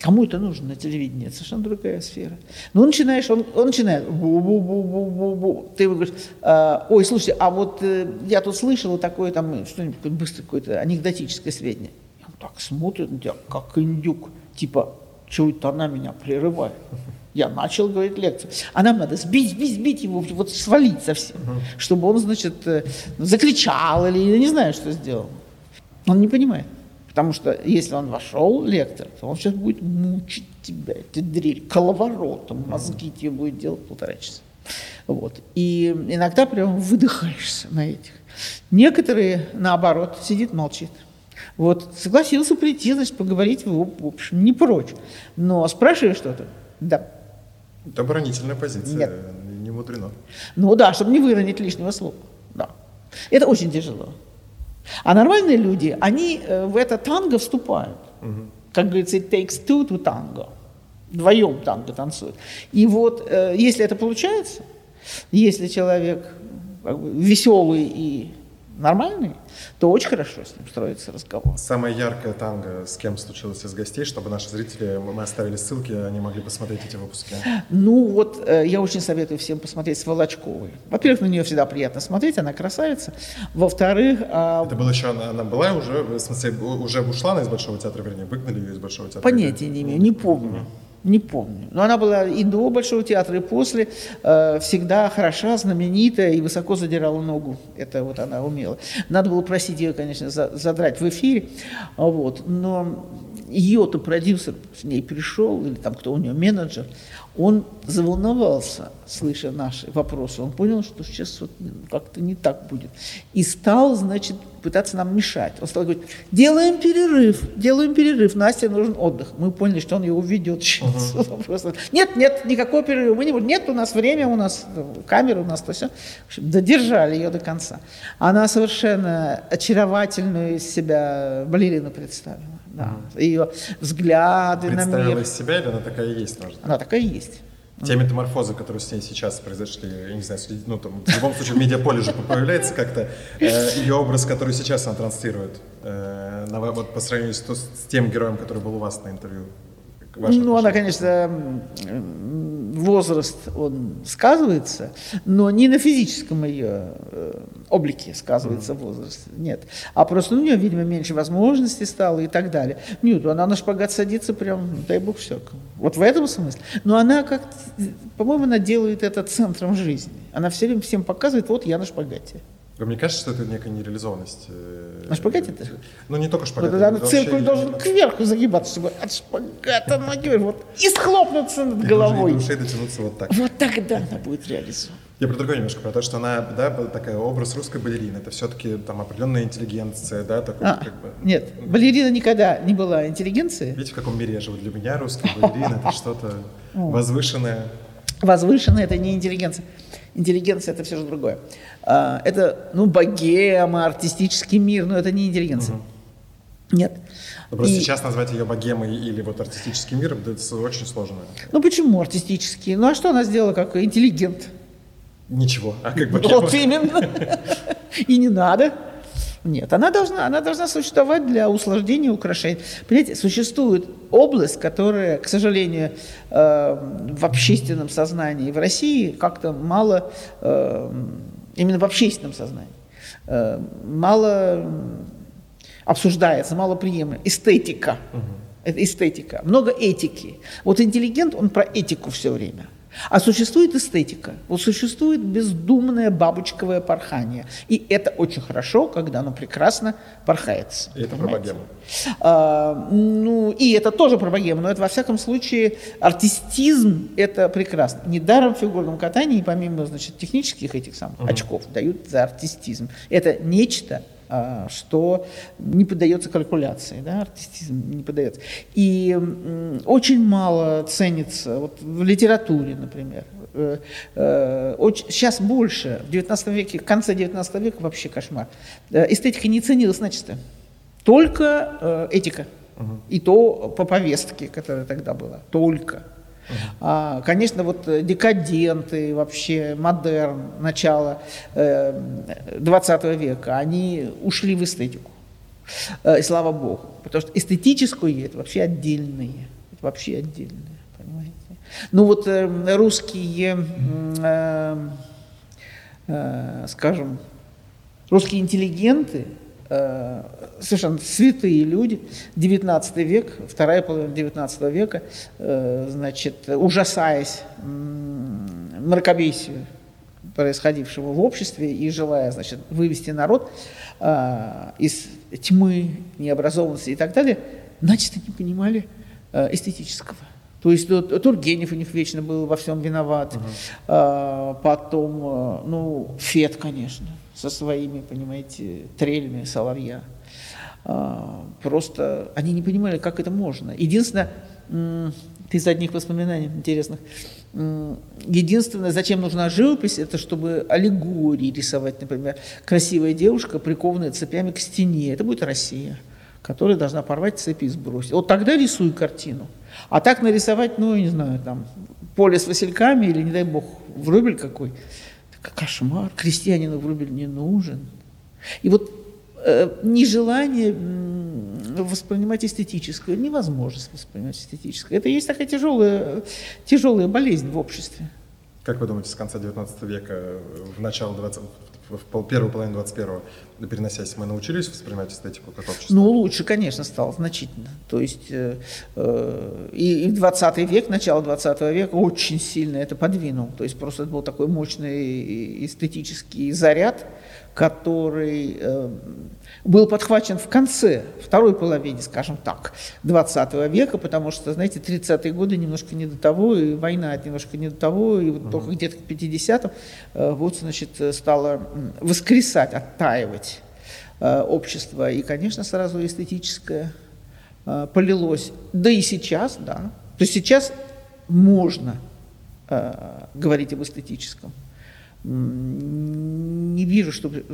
кому это нужно на телевидении? Это совершенно другая сфера. Ну, начинаешь, он, он начинает, бу-бу-бу-бу-бу-бу. ты говоришь, а, ой, слушайте, а вот э, я тут слышала такое там, что-нибудь быстро какое-то анекдотическое сведение. И он так смотрит на тебя, как индюк, типа, это она меня прерывает? Я начал говорить лекцию. А нам надо сбить, сбить, сбить его, вот свалить совсем, чтобы он, значит, э, закричал или я не знаю, что сделал. Он не понимает. Потому что если он вошел, лектор, то он сейчас будет мучить тебя, эти дрель, коловоротом, мозги тебе будет делать полтора часа. Вот. И иногда прям выдыхаешься на этих. Некоторые, наоборот, сидит, молчит. Вот, согласился прийти, значит, поговорить, в общем, не прочь. Но спрашиваешь что-то? Да. Это оборонительная позиция, Нет. не мудрено. Ну да, чтобы не выронить лишнего слова. Да. Это очень тяжело. А нормальные люди, они э, в это танго вступают. Угу. Как говорится, it takes two to tango. Вдвоем танго танцуют. И вот э, если это получается, если человек веселый и нормальный, то очень хорошо с ним строится разговор. Самая яркая танго с кем случилось из гостей, чтобы наши зрители, мы оставили ссылки, они могли посмотреть эти выпуски? Ну вот, э, я очень советую всем посмотреть с Волочковой. Во-первых, на нее всегда приятно смотреть, она красавица. Во-вторых... А... Это было еще, она, она была уже, в смысле, уже ушла она из Большого театра, вернее, выгнали ее из Большого театра? Понятия не имею, не помню. Mm-hmm. Не помню. Но она была и до Большого театра, и после. Э, всегда хороша, знаменитая и высоко задирала ногу. Это вот она умела. Надо было просить ее, конечно, за, задрать в эфире. Вот. Но ее-то продюсер с ней пришел, или там кто у нее менеджер, он заволновался, слыша наши вопросы. Он понял, что сейчас вот как-то не так будет. И стал, значит, пытаться нам мешать. Он стал говорить, делаем перерыв, делаем перерыв, Насте нужен отдых. Мы поняли, что он его ведет. Uh-huh. Просто, нет, нет, никакого перерыва. Мы не будем. Нет, у нас время, у нас камера, у нас то все. В общем, додержали ее до конца. Она совершенно очаровательную из себя балерину представила. Да. Uh-huh. Ее взгляды Представила на мир. из себя или она такая и есть? Может? Она такая и есть. Те метаморфозы, которые с ней сейчас произошли, я не знаю, ну, там, в любом случае в медиаполе же появляется как-то э, ее образ, который сейчас она транслирует, э, на, вот по сравнению с, с тем героем, который был у вас на интервью. Ну, она, конечно, возраст, он сказывается, но не на физическом ее э, облике сказывается mm-hmm. возраст, нет. А просто ну, у нее, видимо, меньше возможностей стало и так далее. Нет, она на шпагат садится прям, дай бог все. Вот в этом смысле. Но она как, по-моему, она делает это центром жизни. Она все время всем показывает, вот я на шпагате. Мне кажется, что это некая нереализованность. Э, на шпагате-то? Ну, не только шпагат. Вот, циркуль должен кверху загибаться, чтобы от шпагата ноги вот, и схлопнуться над головой. И душей дотянуться вот так. Вот тогда она будет реализована. Я про другое немножко, про то, что она, да, такая образ русской балерины, это все-таки там определенная интеллигенция, да, такой а, как бы... Нет, балерина никогда не была интеллигенцией. Видите, в каком мире я живу? Для меня русская балерина это что-то возвышенное. Возвышенное это не интеллигенция. Интеллигенция – это все же другое. А, это, ну, богема, артистический мир, но это не интеллигенция. Угу. Нет. Но просто и... сейчас назвать ее богемой или вот артистическим миром, это очень сложно. Ну почему артистический? Ну а что она сделала как интеллигент? Ничего. А как богема? Вот именно. И не надо. Нет, она должна, она должна существовать для усложнения украшений. Понимаете, существует область, которая, к сожалению, э, в общественном сознании в России как-то мало, э, именно в общественном сознании, э, мало обсуждается, мало приемлема. Эстетика. Угу. Это эстетика. Много этики. Вот интеллигент, он про этику все время – а существует эстетика, вот существует бездумное бабочковое порхание. И это очень хорошо, когда оно прекрасно порхается. И это про богему. А, ну, и это тоже про богему, но это во всяком случае артистизм – это прекрасно. Недаром в фигурном катании, помимо значит, технических этих самых угу. очков, дают за артистизм. Это нечто что не поддается калькуляции, да, артистизм не поддается. И очень мало ценится вот, в литературе, например. Э, э, сейчас больше, в 19 веке, в конце 19 века вообще кошмар. Э, эстетика не ценилась начисто. Только этика. И то по повестке, которая тогда была. Только. А, конечно, вот э, декаденты, вообще модерн, начало э, 20 века, они ушли в эстетику. Э, и слава богу. Потому что эстетическую это вообще отдельные. Это вообще отдельные, понимаете. Ну вот э, русские, э, э, скажем, русские интеллигенты – Э, совершенно святые люди, 19 век, вторая половина 19 века, э, значит, ужасаясь мракобесию происходившего в обществе и желая, значит, вывести народ э, из тьмы, необразованности и так далее, начисто не понимали эстетического. То есть Тургенев у них вечно был во всем виноват. Uh-huh. Потом, ну, Фет, конечно со своими, понимаете, трелями соловья. А, просто они не понимали, как это можно. Единственное, из одних воспоминаний интересных. Единственное, зачем нужна живопись, это чтобы аллегории рисовать, например, красивая девушка, прикованная цепями к стене. Это будет Россия, которая должна порвать цепи и сбросить. Вот тогда рисуй картину. А так нарисовать, ну, я не знаю, там, поле с васильками или, не дай бог, врубель какой. Кошмар. Крестьянину врубель не нужен. И вот э, нежелание воспринимать эстетическое, невозможность воспринимать эстетическое. Это есть такая тяжелая, тяжелая болезнь в обществе. Как вы думаете, с конца 19 века, в начало 20 в первую половину 21-го, переносясь, мы научились воспринимать эстетику как общество? Ну, лучше, конечно, стало значительно. То есть э, э, и, и 20 век, начало 20 века очень сильно это подвинул. То есть просто это был такой мощный эстетический заряд, который э, был подхвачен в конце, второй половине, скажем так, 20 века, потому что, знаете, 30-е годы немножко не до того, и война немножко не до того, и вот uh только где-то к 50-м э, вот, значит, стало воскресать, оттаивать э, общество. И, конечно, сразу эстетическое э, полилось. Да и сейчас, да. То есть сейчас можно говорить об эстетическом. Не вижу, чтобы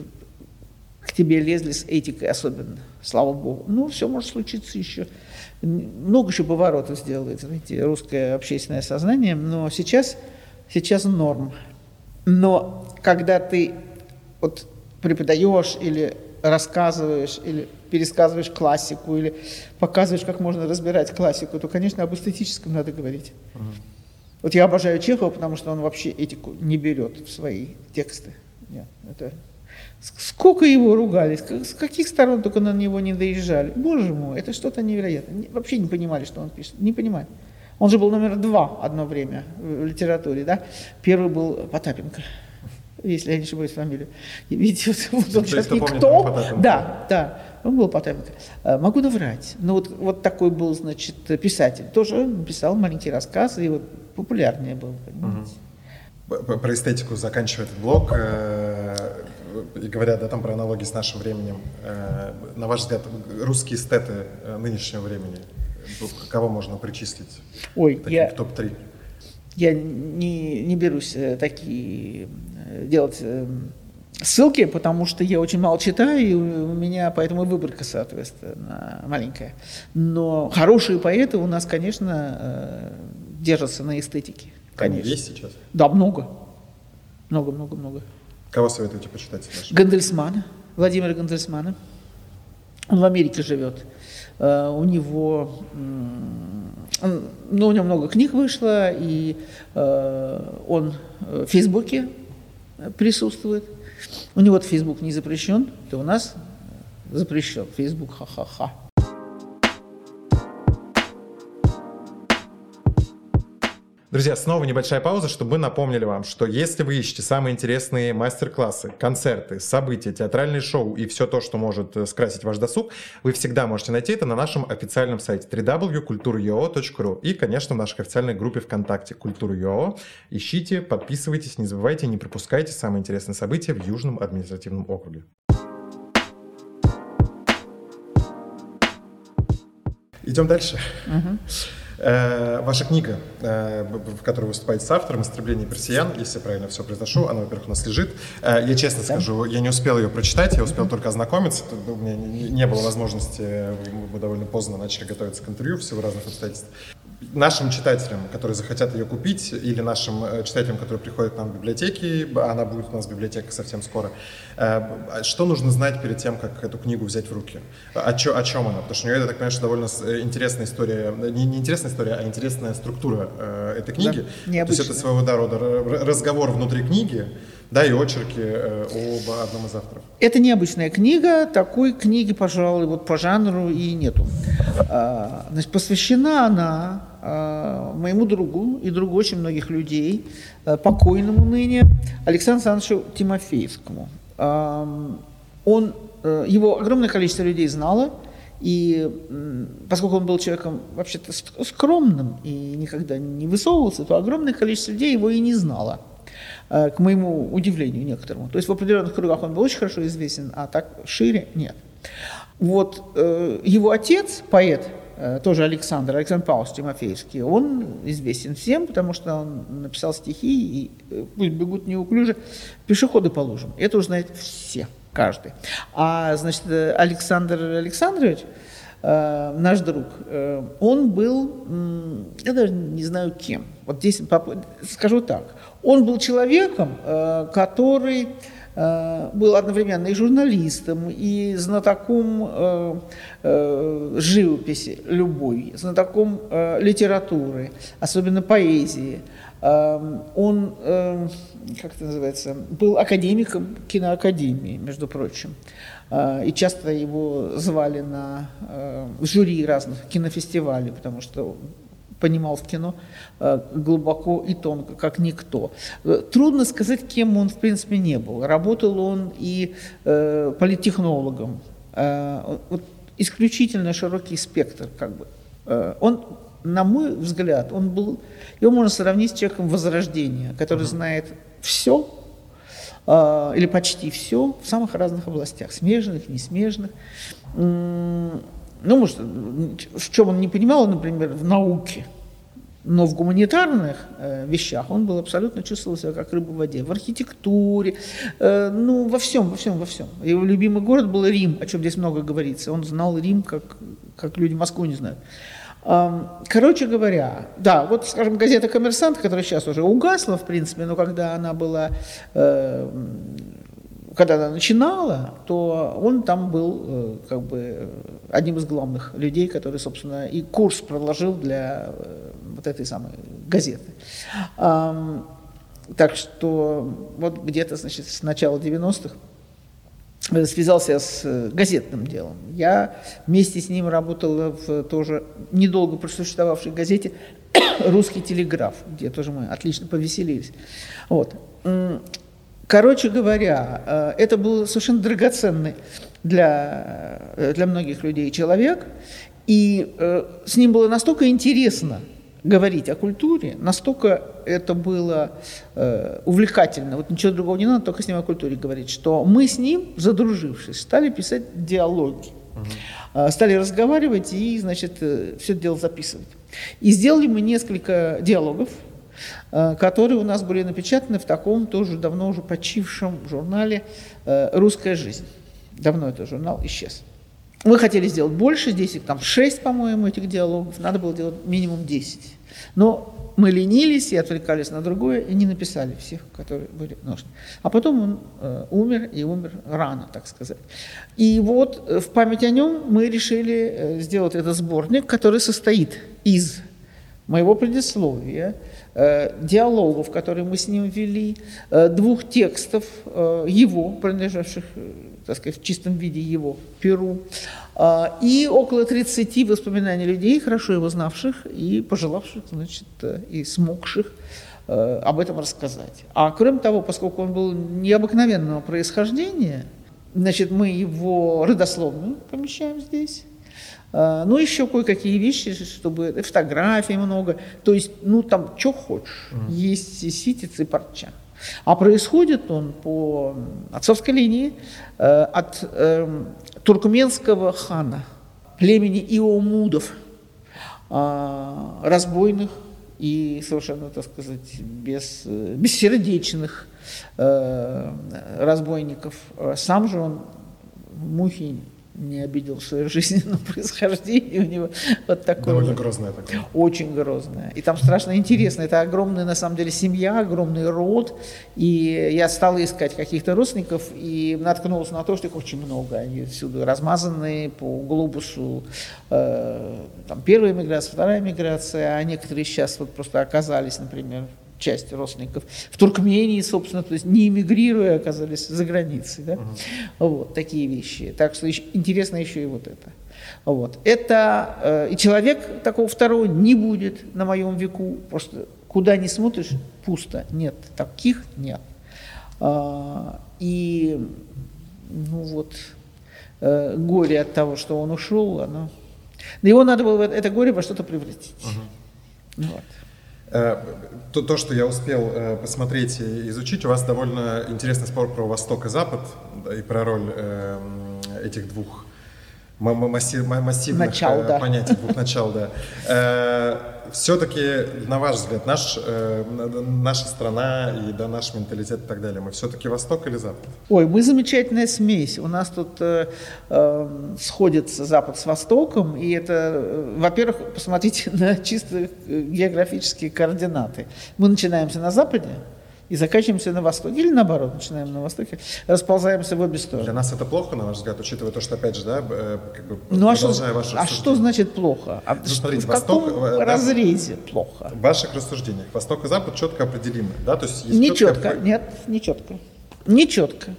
к тебе лезли с этикой особенно, слава богу. Ну, все может случиться еще. Много еще поворотов сделает, знаете, русское общественное сознание, но сейчас, сейчас норм. Но когда ты вот преподаешь или рассказываешь, или пересказываешь классику, или показываешь, как можно разбирать классику, то, конечно, об эстетическом надо говорить. Uh-huh. Вот я обожаю Чехова, потому что он вообще этику не берет в свои тексты. Нет, это Сколько его ругали, с каких сторон только на него не доезжали. Боже мой, это что-то невероятное. Вообще не понимали, что он пишет. Не понимали. Он же был номер два одно время в литературе, да? Первый был Потапенко, если я не ошибаюсь фамилию. Видите, вот, вот он сейчас никто. Да, да, он был Потапенко. А, могу наврать. Но вот, вот такой был, значит, писатель. Тоже писал маленькие рассказы, и вот популярнее был, понимаете. Угу. Про эстетику заканчивая этот блок, э, и говоря да, там про аналогии с нашим временем, э, на ваш взгляд, русские эстеты э, нынешнего времени, кого можно причислить Ой, я, в топ-3? Я не, не берусь такие делать э, ссылки, потому что я очень мало читаю, и у меня поэтому выборка, соответственно, маленькая. Но хорошие поэты у нас, конечно, э, держатся на эстетике. Конечно. Есть сейчас? Да, много. Много, много, много. Кого советуете почитать? Гандельсмана, Владимира Гандельсмана. Он в Америке живет. Uh, у него, ну, у него много книг вышло, и uh, он в Фейсбуке присутствует. У него Фейсбук не запрещен, то у нас запрещен. Фейсбук ха-ха-ха. Друзья, снова небольшая пауза, чтобы мы напомнили вам, что если вы ищете самые интересные мастер-классы, концерты, события, театральные шоу и все то, что может э, скрасить ваш досуг, вы всегда можете найти это на нашем официальном сайте www.kulturuyo.ru и, конечно, в нашей официальной группе ВКонтакте Культуру.io. Ищите, подписывайтесь, не забывайте, не пропускайте самые интересные события в Южном административном округе. Идем дальше. Uh-huh. Э, ваша книга, э, в которой вы выступаете с автором «Истребление персиян», если я правильно все произношу, она, во-первых, у нас лежит. Э, я честно да? скажу, я не успел ее прочитать, я успел только ознакомиться. У меня не было возможности, мы довольно поздно начали готовиться к интервью в силу разных обстоятельств нашим читателям, которые захотят ее купить, или нашим э, читателям, которые приходят к нам в библиотеки, она будет у нас в библиотеке совсем скоро, э, что нужно знать перед тем, как эту книгу взять в руки? О, чё, о чем она? Потому что у нее, я так понимаю, что довольно э, интересная история, не, не интересная история, а интересная структура этой книги. Да, То есть это своего рода разговор внутри книги, да, и очерки э, об одном из авторов. Это необычная книга, такой книги, пожалуй, вот по жанру и нету. А, значит, посвящена она а, моему другу и другу очень многих людей, а, покойному ныне Александру Александровичу Тимофеевскому. А, он, а, его огромное количество людей знало, и поскольку он был человеком вообще-то скромным и никогда не высовывался, то огромное количество людей его и не знало. Э, к моему удивлению некоторому. То есть в определенных кругах он был очень хорошо известен, а так шире нет. Вот э, его отец, поэт э, тоже Александр, Александр Павлович Тимофеевский, он известен всем, потому что он написал стихи, и пусть бегут неуклюже, пешеходы по лужам. Это уже знает все, каждый. А, значит, Александр Александрович, наш друг, он был, я даже не знаю кем, вот здесь скажу так, он был человеком, который Э, был одновременно и журналистом, и знатоком э, э, живописи любой, знатоком э, литературы, особенно поэзии. Э, он, э, как это называется, был академиком киноакадемии, между прочим. Э, и часто его звали на э, жюри разных кинофестивалей, потому что понимал в кино э, глубоко и тонко, как никто. Э, трудно сказать, кем он, в принципе, не был. Работал он и э, политтехнологом. Вот исключительно широкий спектр. Как бы. Он, на мой взгляд, он был, его можно сравнить с человеком Возрождения, который uh-huh. знает все, или почти все в самых разных областях, смежных, несмежных. Ну, может, в чем он не понимал, например, в науке, но в гуманитарных э, вещах он был абсолютно чувствовал себя как рыба в воде. В архитектуре, э, ну, во всем, во всем, во всем. Его любимый город был Рим, о чем здесь много говорится. Он знал Рим, как, как люди Москву не знают. Короче говоря, да, вот, скажем, газета «Коммерсант», которая сейчас уже угасла, в принципе, но когда она была э, когда она начинала, то он там был э, как бы одним из главных людей, который, собственно, и курс проложил для э, вот этой самой газеты. Так что вот где-то, значит, с начала 90-х э, связался с газетным делом. Я вместе с ним работала в тоже недолго просуществовавшей газете «Русский телеграф», где тоже мы отлично повеселились. Вот. Короче говоря, э, это был совершенно драгоценный для, э, для многих людей человек, и э, с ним было настолько интересно говорить о культуре, настолько это было увлекательно, вот ничего другого не надо, только с ним о культуре говорить, что мы с ним, задружившись, стали писать диалоги, угу. стали разговаривать и, значит, все это дело записывать. И сделали мы несколько диалогов, которые у нас были напечатаны в таком тоже давно уже почившем журнале э, «Русская жизнь». Давно этот журнал исчез. Мы хотели сделать больше, здесь их там 6, по-моему, этих диалогов, надо было делать минимум 10. Но мы ленились и отвлекались на другое, и не написали всех, которые были нужны. А потом он э, умер, и умер рано, так сказать. И вот э, в память о нем мы решили э, сделать этот сборник, который состоит из моего предисловия, Э, диалогов, которые мы с ним вели, э, двух текстов э, его, принадлежавших, так сказать, в чистом виде его Перу, и около 30 воспоминаний людей, хорошо его знавших и пожелавших, значит, и смогших об этом рассказать. А кроме того, поскольку он был необыкновенного происхождения, значит, мы его родословную помещаем здесь, ну, еще кое-какие вещи, чтобы фотографий много. То есть, ну, там, что хочешь. Mm. Есть ситец и парча. А происходит он по отцовской линии э, от э, туркменского хана, племени Иомудов, э, разбойных и совершенно, так сказать, без, бессердечных э, разбойников. Сам же он мухи не обидел в своей жизни, но происхождение у него вот такое. Довольно вот. грозное такое. Очень грозное. И там страшно интересно. Это огромная, на самом деле, семья, огромный род. И я стала искать каких-то родственников и наткнулась на то, что их очень много. Они всюду размазанные по глобусу. Э, там первая миграция, вторая миграция, а некоторые сейчас вот просто оказались, например, часть родственников в Туркмении, собственно, то есть не эмигрируя, оказались за границей. Да? Uh-huh. Вот такие вещи. Так что еще, интересно еще и вот это. Вот. Это э, и человек такого второго не будет на моем веку. Просто куда ни смотришь, пусто. Нет, таких нет. А, и ну вот э, горе от того, что он ушел, оно... Его надо было это горе во что-то превратить. Uh-huh. Вот. Э, то, то, что я успел э, посмотреть и изучить, у вас довольно интересный спор про Восток и Запад и про роль эм, этих двух массив, массивных начал, э, да. понятий, двух начал, да. Э, все-таки, на ваш взгляд, наш, э, наша страна и да, наш менталитет и так далее, мы все-таки Восток или Запад? Ой, мы замечательная смесь. У нас тут э, сходится Запад с Востоком, и это, во-первых, посмотрите на чисто географические координаты. Мы начинаемся на Западе, и заканчиваемся на востоке, или наоборот, начинаем на востоке, расползаемся в обе стороны. Для нас это плохо, на ваш взгляд, учитывая то, что, опять же, да, э, как бы, ну, а что, а что значит плохо? А ну, смотрите, в каком Восток, разрезе да, плохо? В ваших рассуждениях Восток и Запад четко определимы, да? То есть, есть не четко, четко, нет, не четко. Не четко.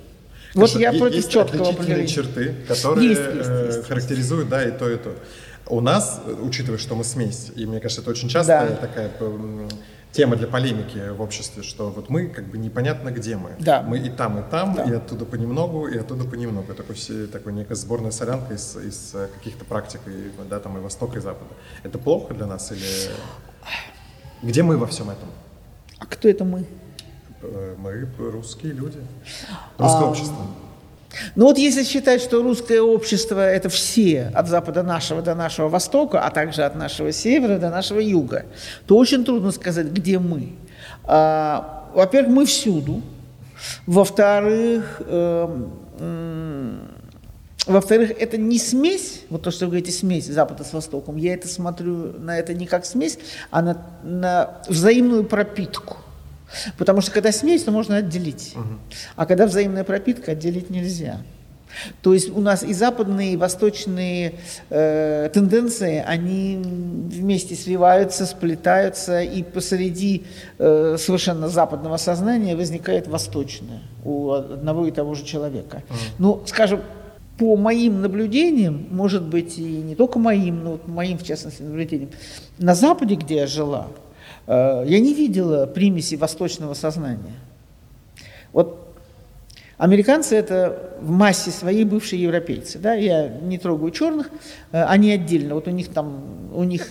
Вот я против есть четкого определения. черты, которые есть, есть, есть, характеризуют, да, и то, и то. У нас, учитывая, что мы смесь, и мне кажется, это очень частая да. такая тема для полемики в обществе, что вот мы как бы непонятно где мы. Да. Мы и там, и там, да. и оттуда понемногу, и оттуда понемногу. Такой, все, такой некая сборная солянка из, из э, каких-то практик, и, да, там и Востока, и Запада. Это плохо для нас или... Где мы во всем этом? А кто это мы? Э, мы русские люди. Русское а... общество. Ну вот если считать, что русское общество – это все от запада нашего до нашего востока, а также от нашего севера до нашего юга, то очень трудно сказать, где мы. А, во-первых, мы всюду. Во-вторых, э, во-вторых, это не смесь, вот то, что вы говорите, смесь Запада с Востоком. Я это смотрю на это не как смесь, а на, на взаимную пропитку. Потому что когда смесь, то можно отделить. Угу. А когда взаимная пропитка, отделить нельзя. То есть у нас и западные, и восточные э, тенденции, они вместе свиваются, сплетаются, и посреди э, совершенно западного сознания возникает восточное у одного и того же человека. Mm. Ну, скажем, по моим наблюдениям, может быть, и не только моим, но вот моим, в частности, наблюдениям, на Западе, где я жила, я не видела примеси восточного сознания. Вот американцы это в массе своей бывшие европейцы, да, я не трогаю черных, э, они отдельно, вот у них там, у них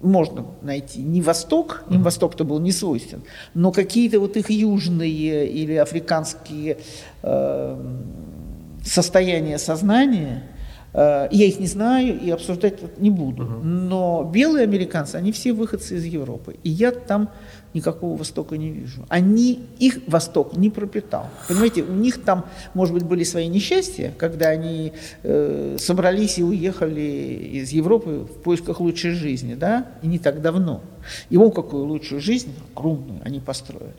можно найти не Восток, им Восток-то был не свойствен, но какие-то вот их южные или африканские э, состояния сознания – Э, я их не знаю и обсуждать не буду. Угу. Но белые американцы, они все выходцы из Европы. И я там никакого Востока не вижу. Они, их Восток не пропитал. Понимаете, у них там, может быть, были свои несчастья, когда они э, собрались и уехали из Европы в поисках лучшей жизни, да, и не так давно. Его какую лучшую жизнь, крупную, они построили.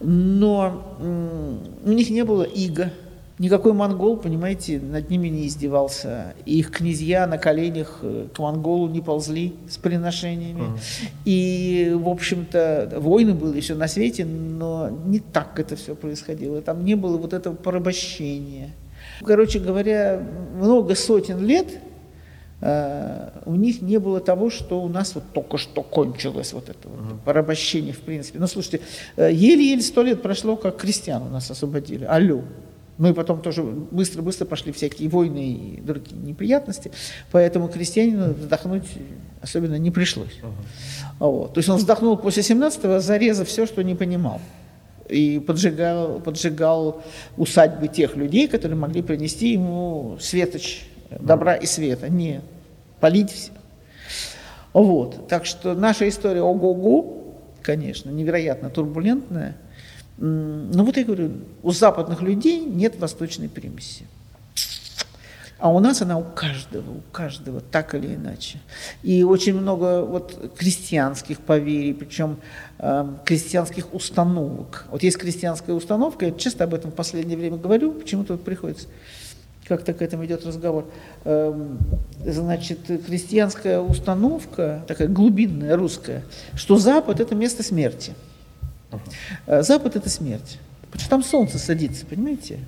Но э, у них не было иго, Никакой монгол, понимаете, над ними не издевался. И их князья на коленях э, к монголу не ползли с приношениями. Uh-huh. И, в общем-то, войны были еще на свете, но не так это все происходило. Там не было вот этого порабощения. Короче говоря, много сотен лет Uh, у них не было того, что у нас вот только что кончилось вот это вот uh-huh. порабощение в принципе. Ну слушайте, э, еле-еле сто лет прошло, как крестьян у нас освободили. Алло. Мы потом тоже быстро-быстро пошли всякие войны и другие неприятности, поэтому крестьянину вздохнуть особенно не пришлось. Uh-huh. Вот. То есть он вздохнул после 17-го, зарезав все, что не понимал. И поджигал, поджигал усадьбы тех людей, которые могли принести ему светоч добра и света. Не полить все. Вот. Так что наша история ого-го, конечно, невероятно турбулентная – ну вот я говорю, у западных людей нет восточной примеси. А у нас она у каждого, у каждого, так или иначе. И очень много вот крестьянских поверий, причем э, крестьянских установок. Вот есть крестьянская установка, я часто об этом в последнее время говорю, почему-то вот приходится, как-то к этому идет разговор. Э, значит, крестьянская установка, такая глубинная русская, что Запад – это место смерти – Uh-huh. Запад – это смерть. Потому что там солнце садится, понимаете?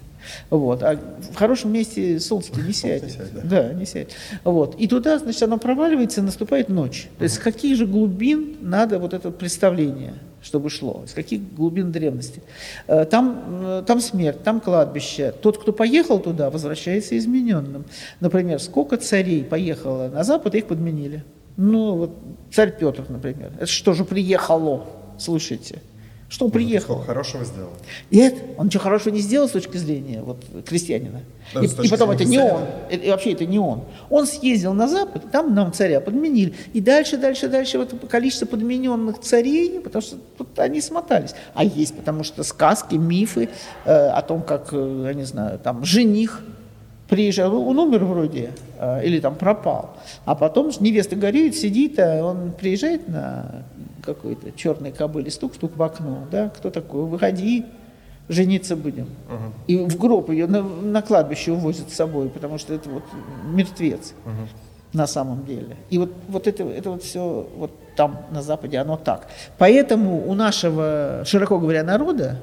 Вот. А в хорошем месте солнце не сядет. Солнце сядет да. да, не сядет. Вот. И туда, значит, оно проваливается, и наступает ночь. То есть с каких же глубин надо вот это представление, чтобы шло? С каких глубин древности? Э, там, э, там смерть, там кладбище. Тот, кто поехал туда, возвращается измененным. Например, сколько царей поехало на Запад, их подменили. Ну, вот царь Петр, например. Это что же приехало? Слушайте. Что он приехал? Хорошего сделал? Нет, он ничего хорошего не сделал с точки зрения вот, крестьянина. Да, и, и потом это не он, и, и вообще это не он. Он съездил на Запад, там нам царя подменили. И дальше, дальше, дальше вот количество подмененных царей, потому что тут они смотались. А есть, потому что сказки, мифы э, о том, как, э, я не знаю, там жених приезжал, ну, он умер вроде, э, или там пропал. А потом невеста горюет, сидит, а он приезжает на какой-то черной кобыле, стук-стук в окно, да, кто такой, выходи, жениться будем. Мгм. И в гроб ее на, на кладбище увозят с собой, потому что это вот мертвец Мгм. на самом деле. И вот, вот это, это вот все вот там, на Западе, оно так. Поэтому у нашего, широко говоря, народа,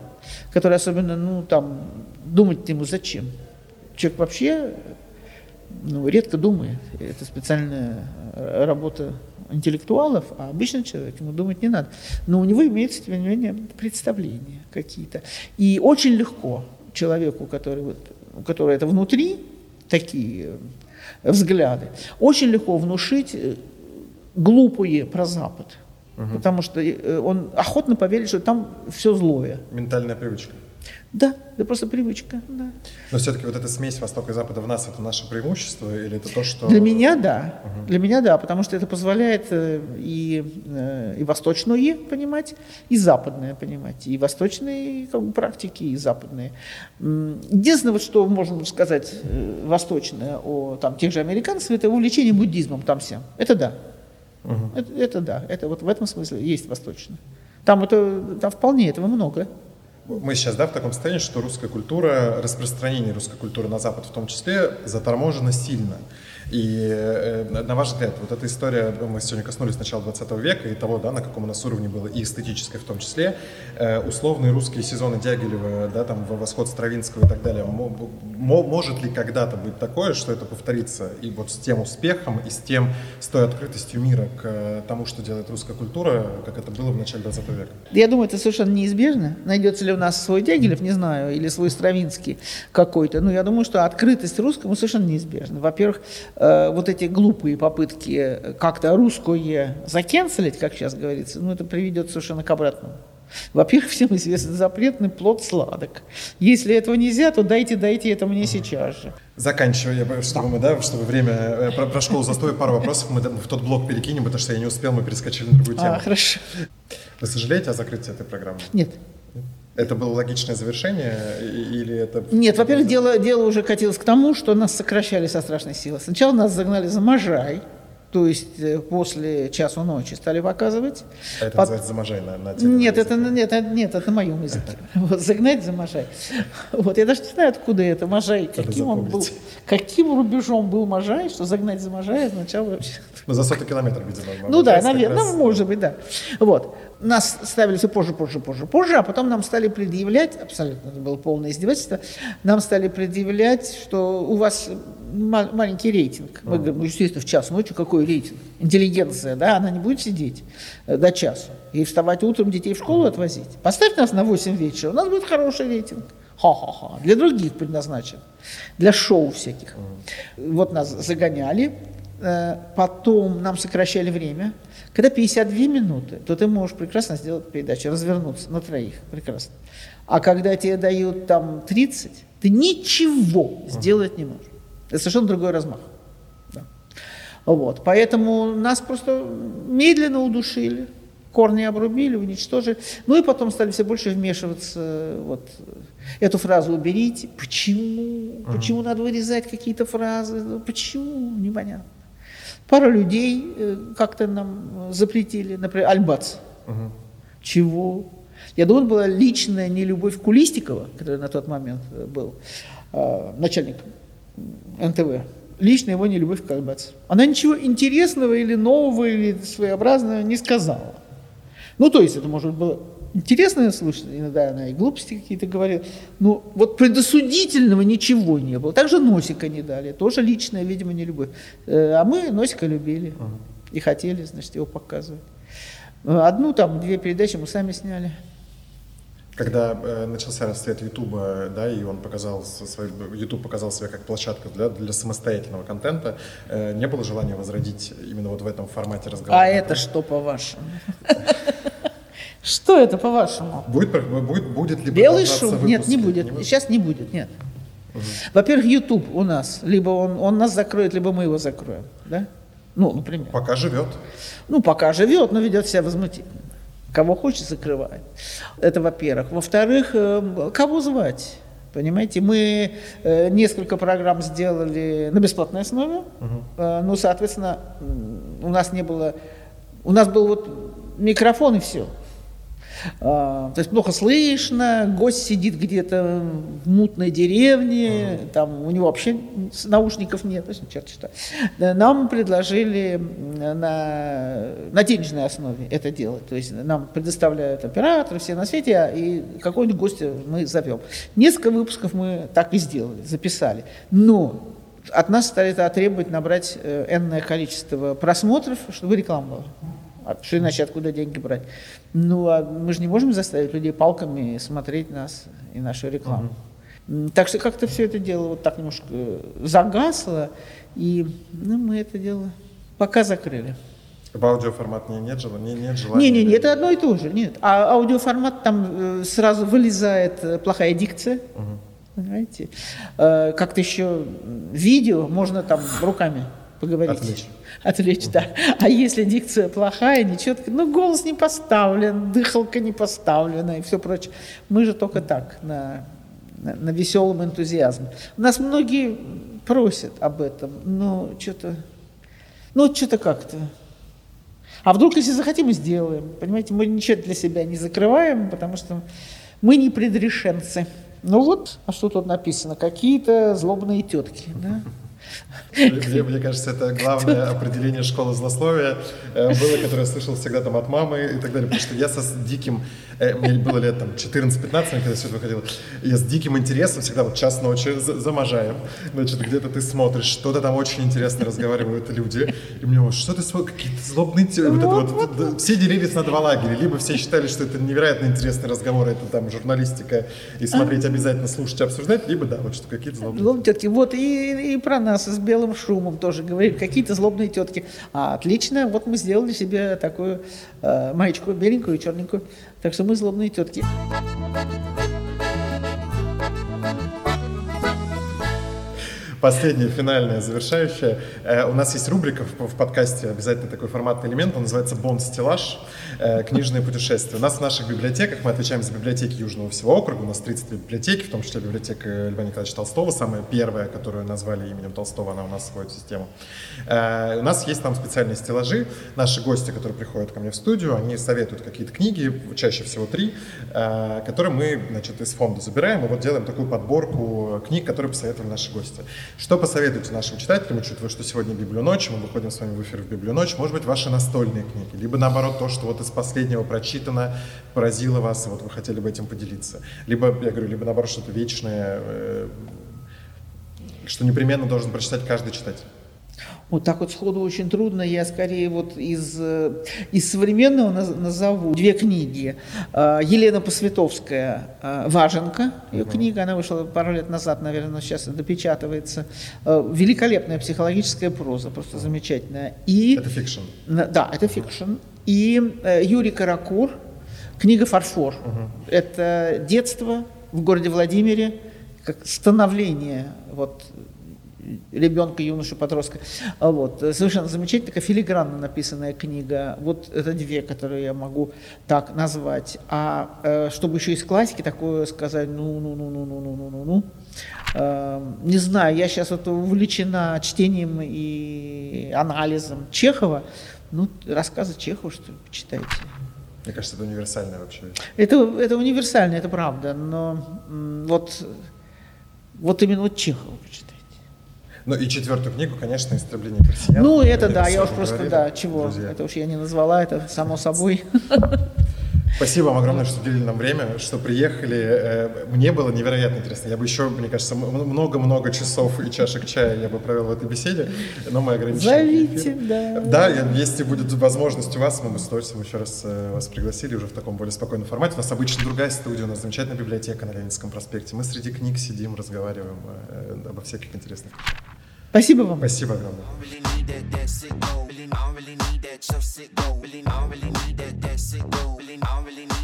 который особенно, ну, там, думать ему зачем? Человек вообще ну, редко думает. Это специальная э, работа интеллектуалов, а обычный человек, ему думать не надо. Но у него имеются, тем не менее, представления какие-то. И очень легко человеку, который, вот, у которого это внутри, такие э, взгляды, очень легко внушить э, глупые про Запад. Потому что э, он охотно поверит, что там все злое. Ментальная привычка. Да, это просто привычка. Да. Но все-таки вот эта смесь Востока и Запада в нас это наше преимущество или это то, что... Для меня да. Для меня да, потому что это позволяет э, и, э, и восточное понимать, и западное понимать. И восточные как бы, практики, и западные. Единственное, вот, что можно сказать э, восточное о там, тех же американцев, это увлечение буддизмом там всем. Это да. Мгм. Это, это да. Это вот в этом смысле есть восточное. Там, это, там вполне этого много. Мы сейчас, да, в таком состоянии, что русская культура, распространение русской культуры на Запад в том числе, заторможено сильно. И э, на ваш взгляд, вот эта история, ну, мы сегодня коснулись начала 20 века и того, да, на каком у нас уровне было и эстетическое в том числе, э, условные русские сезоны Дягилева, да, там, восход Стравинского и так далее, мо- мо- может ли когда-то быть такое, что это повторится и вот с тем успехом, и с тем, с той открытостью мира к э, тому, что делает русская культура, как это было в начале 20 века? Я думаю, это совершенно неизбежно. Найдется ли у нас свой Дягилев, не знаю, или свой Стравинский какой-то. Но я думаю, что открытость русскому совершенно неизбежна. Во-первых, э, вот эти глупые попытки как-то русское закенселить, как сейчас говорится, ну это приведет совершенно к обратному. Во-первых, всем известно, запретный плод сладок. Если этого нельзя, то дайте, дайте это мне сейчас же. Заканчивая, чтобы мы, да, чтобы время э, про, про школу пару вопросов мы в тот блок перекинем, потому что я не успел, мы перескочили на другую тему. А, хорошо. Вы сожалеете о закрытии этой программы? Нет. Это было логичное завершение или это... Нет, во-первых, дело, дело уже катилось к тому, что нас сокращали со страшной силой. Сначала нас загнали за Можай, то есть э, после часу ночи стали показывать. А это Пот- называется заможай на, на Нет, это, нет, это- нет, это на моем языке. Вот, загнать за Можай. Вот, я даже не знаю, откуда это Можай, Надо каким он был, каким рубежом был Можай, что загнать за Можай означало вообще... Ну, за сотый километр, видимо. Ну да, наверное, раз- может быть, да. Вот. Нас ставили все позже, позже, позже, позже, а потом нам стали предъявлять, абсолютно это было полное издевательство, нам стали предъявлять, что у вас ма- маленький рейтинг. Мы говорим, ну, естественно, в час ночи какой рейтинг? Интеллигенция, да, она не будет сидеть э, до часу и вставать утром детей в школу отвозить. Поставь нас на 8 вечера, у нас будет хороший рейтинг. Ха-ха-ха. Для других предназначен. Для шоу всяких. Вот нас загоняли, э, потом нам сокращали время. Когда 52 минуты, то ты можешь прекрасно сделать передачу, развернуться на троих. Прекрасно. А когда тебе дают там 30, ты ничего сделать не можешь. Это совершенно другой размах. Да. Вот. Поэтому нас просто медленно удушили, корни обрубили, уничтожили. Ну и потом стали все больше вмешиваться. Вот. Эту фразу уберите. Почему? Почему надо вырезать какие-то фразы? Ну, Почему? Непонятно. Пару людей э, как-то нам запретили, например, Альбац. Мгм. Чего? Я думаю, была личная нелюбовь Кулистикова, который на тот момент э, был э, начальником НТВ. Личная его нелюбовь к Альбац. Она ничего интересного или нового, или своеобразного не сказала. Ну, то есть это, может быть, было интересно слушать, иногда она и глупости какие-то говорила. Но вот предосудительного ничего не было. Также Носика не дали, тоже личная, видимо, не любовь. Э, А мы Носика любили и хотели, значит, его показывать. Э, Одну там, две передачи мы сами сняли. Когда э, начался расцвет Ютуба, да, и он показал свой, Ютуб показал себя как площадка для, для самостоятельного контента, э, не было желания возродить именно вот в этом формате разговора? А это что, по-вашему? Что это, по-вашему? Будет, будет, будет ли Белый шум? Нет, не будет. не будет. Сейчас не будет, нет. Угу. Во-первых, YouTube у нас. Либо он, он нас закроет, либо мы его закроем. Да? Ну, например. Пока живет. Ну, пока живет, но ведет себя возмутительно. Кого хочет, закрывает. Это во-первых. Во-вторых, э, кого звать? Понимаете, мы э, несколько программ сделали на бесплатной основе, угу. ну, соответственно, у нас не было, у нас был вот микрофон и все. А, то есть плохо слышно, гость сидит где-то в мутной деревне, mm там у него вообще наушников нет, то есть черт что. Нам предложили на, на денежной основе это делать, то есть нам предоставляют операторы все на свете, а и какой-нибудь гостя мы зовем. Несколько выпусков мы так и сделали, записали. Но от нас стали это требовать набрать э, энное количество просмотров, чтобы реклама была. А что иначе откуда деньги брать? Ну, а мы же не можем заставить людей палками смотреть нас и нашу рекламу. Угу. Так что как-то все это дело вот так немножко загасло, и ну, мы это дело пока закрыли. В аудиоформат не, нет, желания, нет желания? Не, не, не, это одно и то же, нет. А аудиоформат там э, сразу вылезает э, плохая дикция, угу. понимаете? Э, как-то еще видео можно там руками поговорить. Отвлечь. Отвлечь, да. А если дикция плохая, нечеткая, ну, голос не поставлен, дыхалка не поставлена и все прочее. Мы же только так, на, на, на веселом энтузиазме. Нас многие просят об этом, но что-то, ну, что-то как-то. А вдруг, если захотим, сделаем. Понимаете, мы ничего для себя не закрываем, потому что мы не предрешенцы. Ну вот, а что тут написано? Какие-то злобные тетки, да? Мне, мне кажется, это главное определение школы злословия э, было, которое я слышал всегда там от мамы и так далее. Потому что я со с диким, мне было лет там 14-15, когда все это выходило, я с диким интересом всегда вот час ночи заможаем. Значит, где-то ты смотришь, что-то там очень интересно разговаривают люди. И мне вот, что ты смотришь, какие-то злобные... Вот это вот, вот, все делились на два лагеря. Либо все считали, что это невероятно интересный разговор, это там журналистика, и смотреть обязательно, слушать, обсуждать, либо да, вот что какие-то злобные. Злобные Вот и, и про нас с белым белым шумом тоже говорили, какие-то злобные тетки. А, отлично, вот мы сделали себе такую э, маечку беленькую и черненькую. Так что мы злобные тетки. Последняя, финальная, завершающая. Э, у нас есть рубрика в, подкасте, обязательно такой форматный элемент, он называется «Бонд-стеллаж», э, книжные путешествия. У нас в наших библиотеках, мы отвечаем за библиотеки Южного всего округа, у нас 32 библиотеки, в том числе библиотека Льва Николаевича Толстого, самая первая, которую назвали именем Толстого, она у нас входит в систему. Э, у нас есть там специальные стеллажи, наши гости, которые приходят ко мне в студию, они советуют какие-то книги, чаще всего три, которые мы, значит, из фонда забираем, и вот делаем такую подборку книг, которые посоветовали наши гости. Что посоветуете нашим читателям, учитывая, что сегодня Библионочь, мы выходим с вами в эфир в Библионочь, может быть, ваши настольные книги, либо наоборот то, что вот из последнего прочитано, поразило вас, и вот вы хотели бы этим поделиться. Либо, я говорю, либо наоборот что-то вечное, э, что непременно должен прочитать каждый читатель. Вот так вот сходу очень трудно. Я скорее вот из, э, из современного назову две книги. А, Елена Посвятовская а, «Важенка», ее э книга, она вышла пару лет назад, наверное, но сейчас допечатывается. А, великолепная психологическая проза, просто замечательная. И, это fiction? Да, это fiction. И э, Юрий Каракур, книга «Фарфор». э Это детство в городе Владимире, как становление вот, ребенка, юношу, подростка. А вот. Совершенно замечательная, такая филигранно написанная книга. Вот это две, которые я могу так назвать. А э, чтобы еще из классики такое сказать, ну-ну-ну-ну-ну-ну-ну-ну. Не знаю, я сейчас вот увлечена чтением и анализом Чехова. Ну, рассказы Чехова, что ли, почитайте. Мне кажется, это универсально вообще. Это, это универсально, это правда. Но вот, вот именно вот Чехова почитайте. Ну и четвертую книгу, конечно, «Истребление персиян». Ну это да, я уж просто, говорили, да, чего, друзья. это уж я не назвала, это само собой. Спасибо вам огромное, что уделили нам время, что приехали. Э, мне было невероятно интересно. Я бы еще, мне кажется, много-много часов и чашек чая я бы провел в этой беседе, но мы ограничены. Зовите, да. Да, если будет возможность у вас, мы бы с удовольствием еще раз э, вас пригласили уже в таком более спокойном формате. У нас обычно другая студия, у нас замечательная библиотека на Ленинском проспекте. Мы среди книг сидим, разговариваем э, обо всяких интересных вещах. Спасибо вам. Спасибо огромное. I don't really need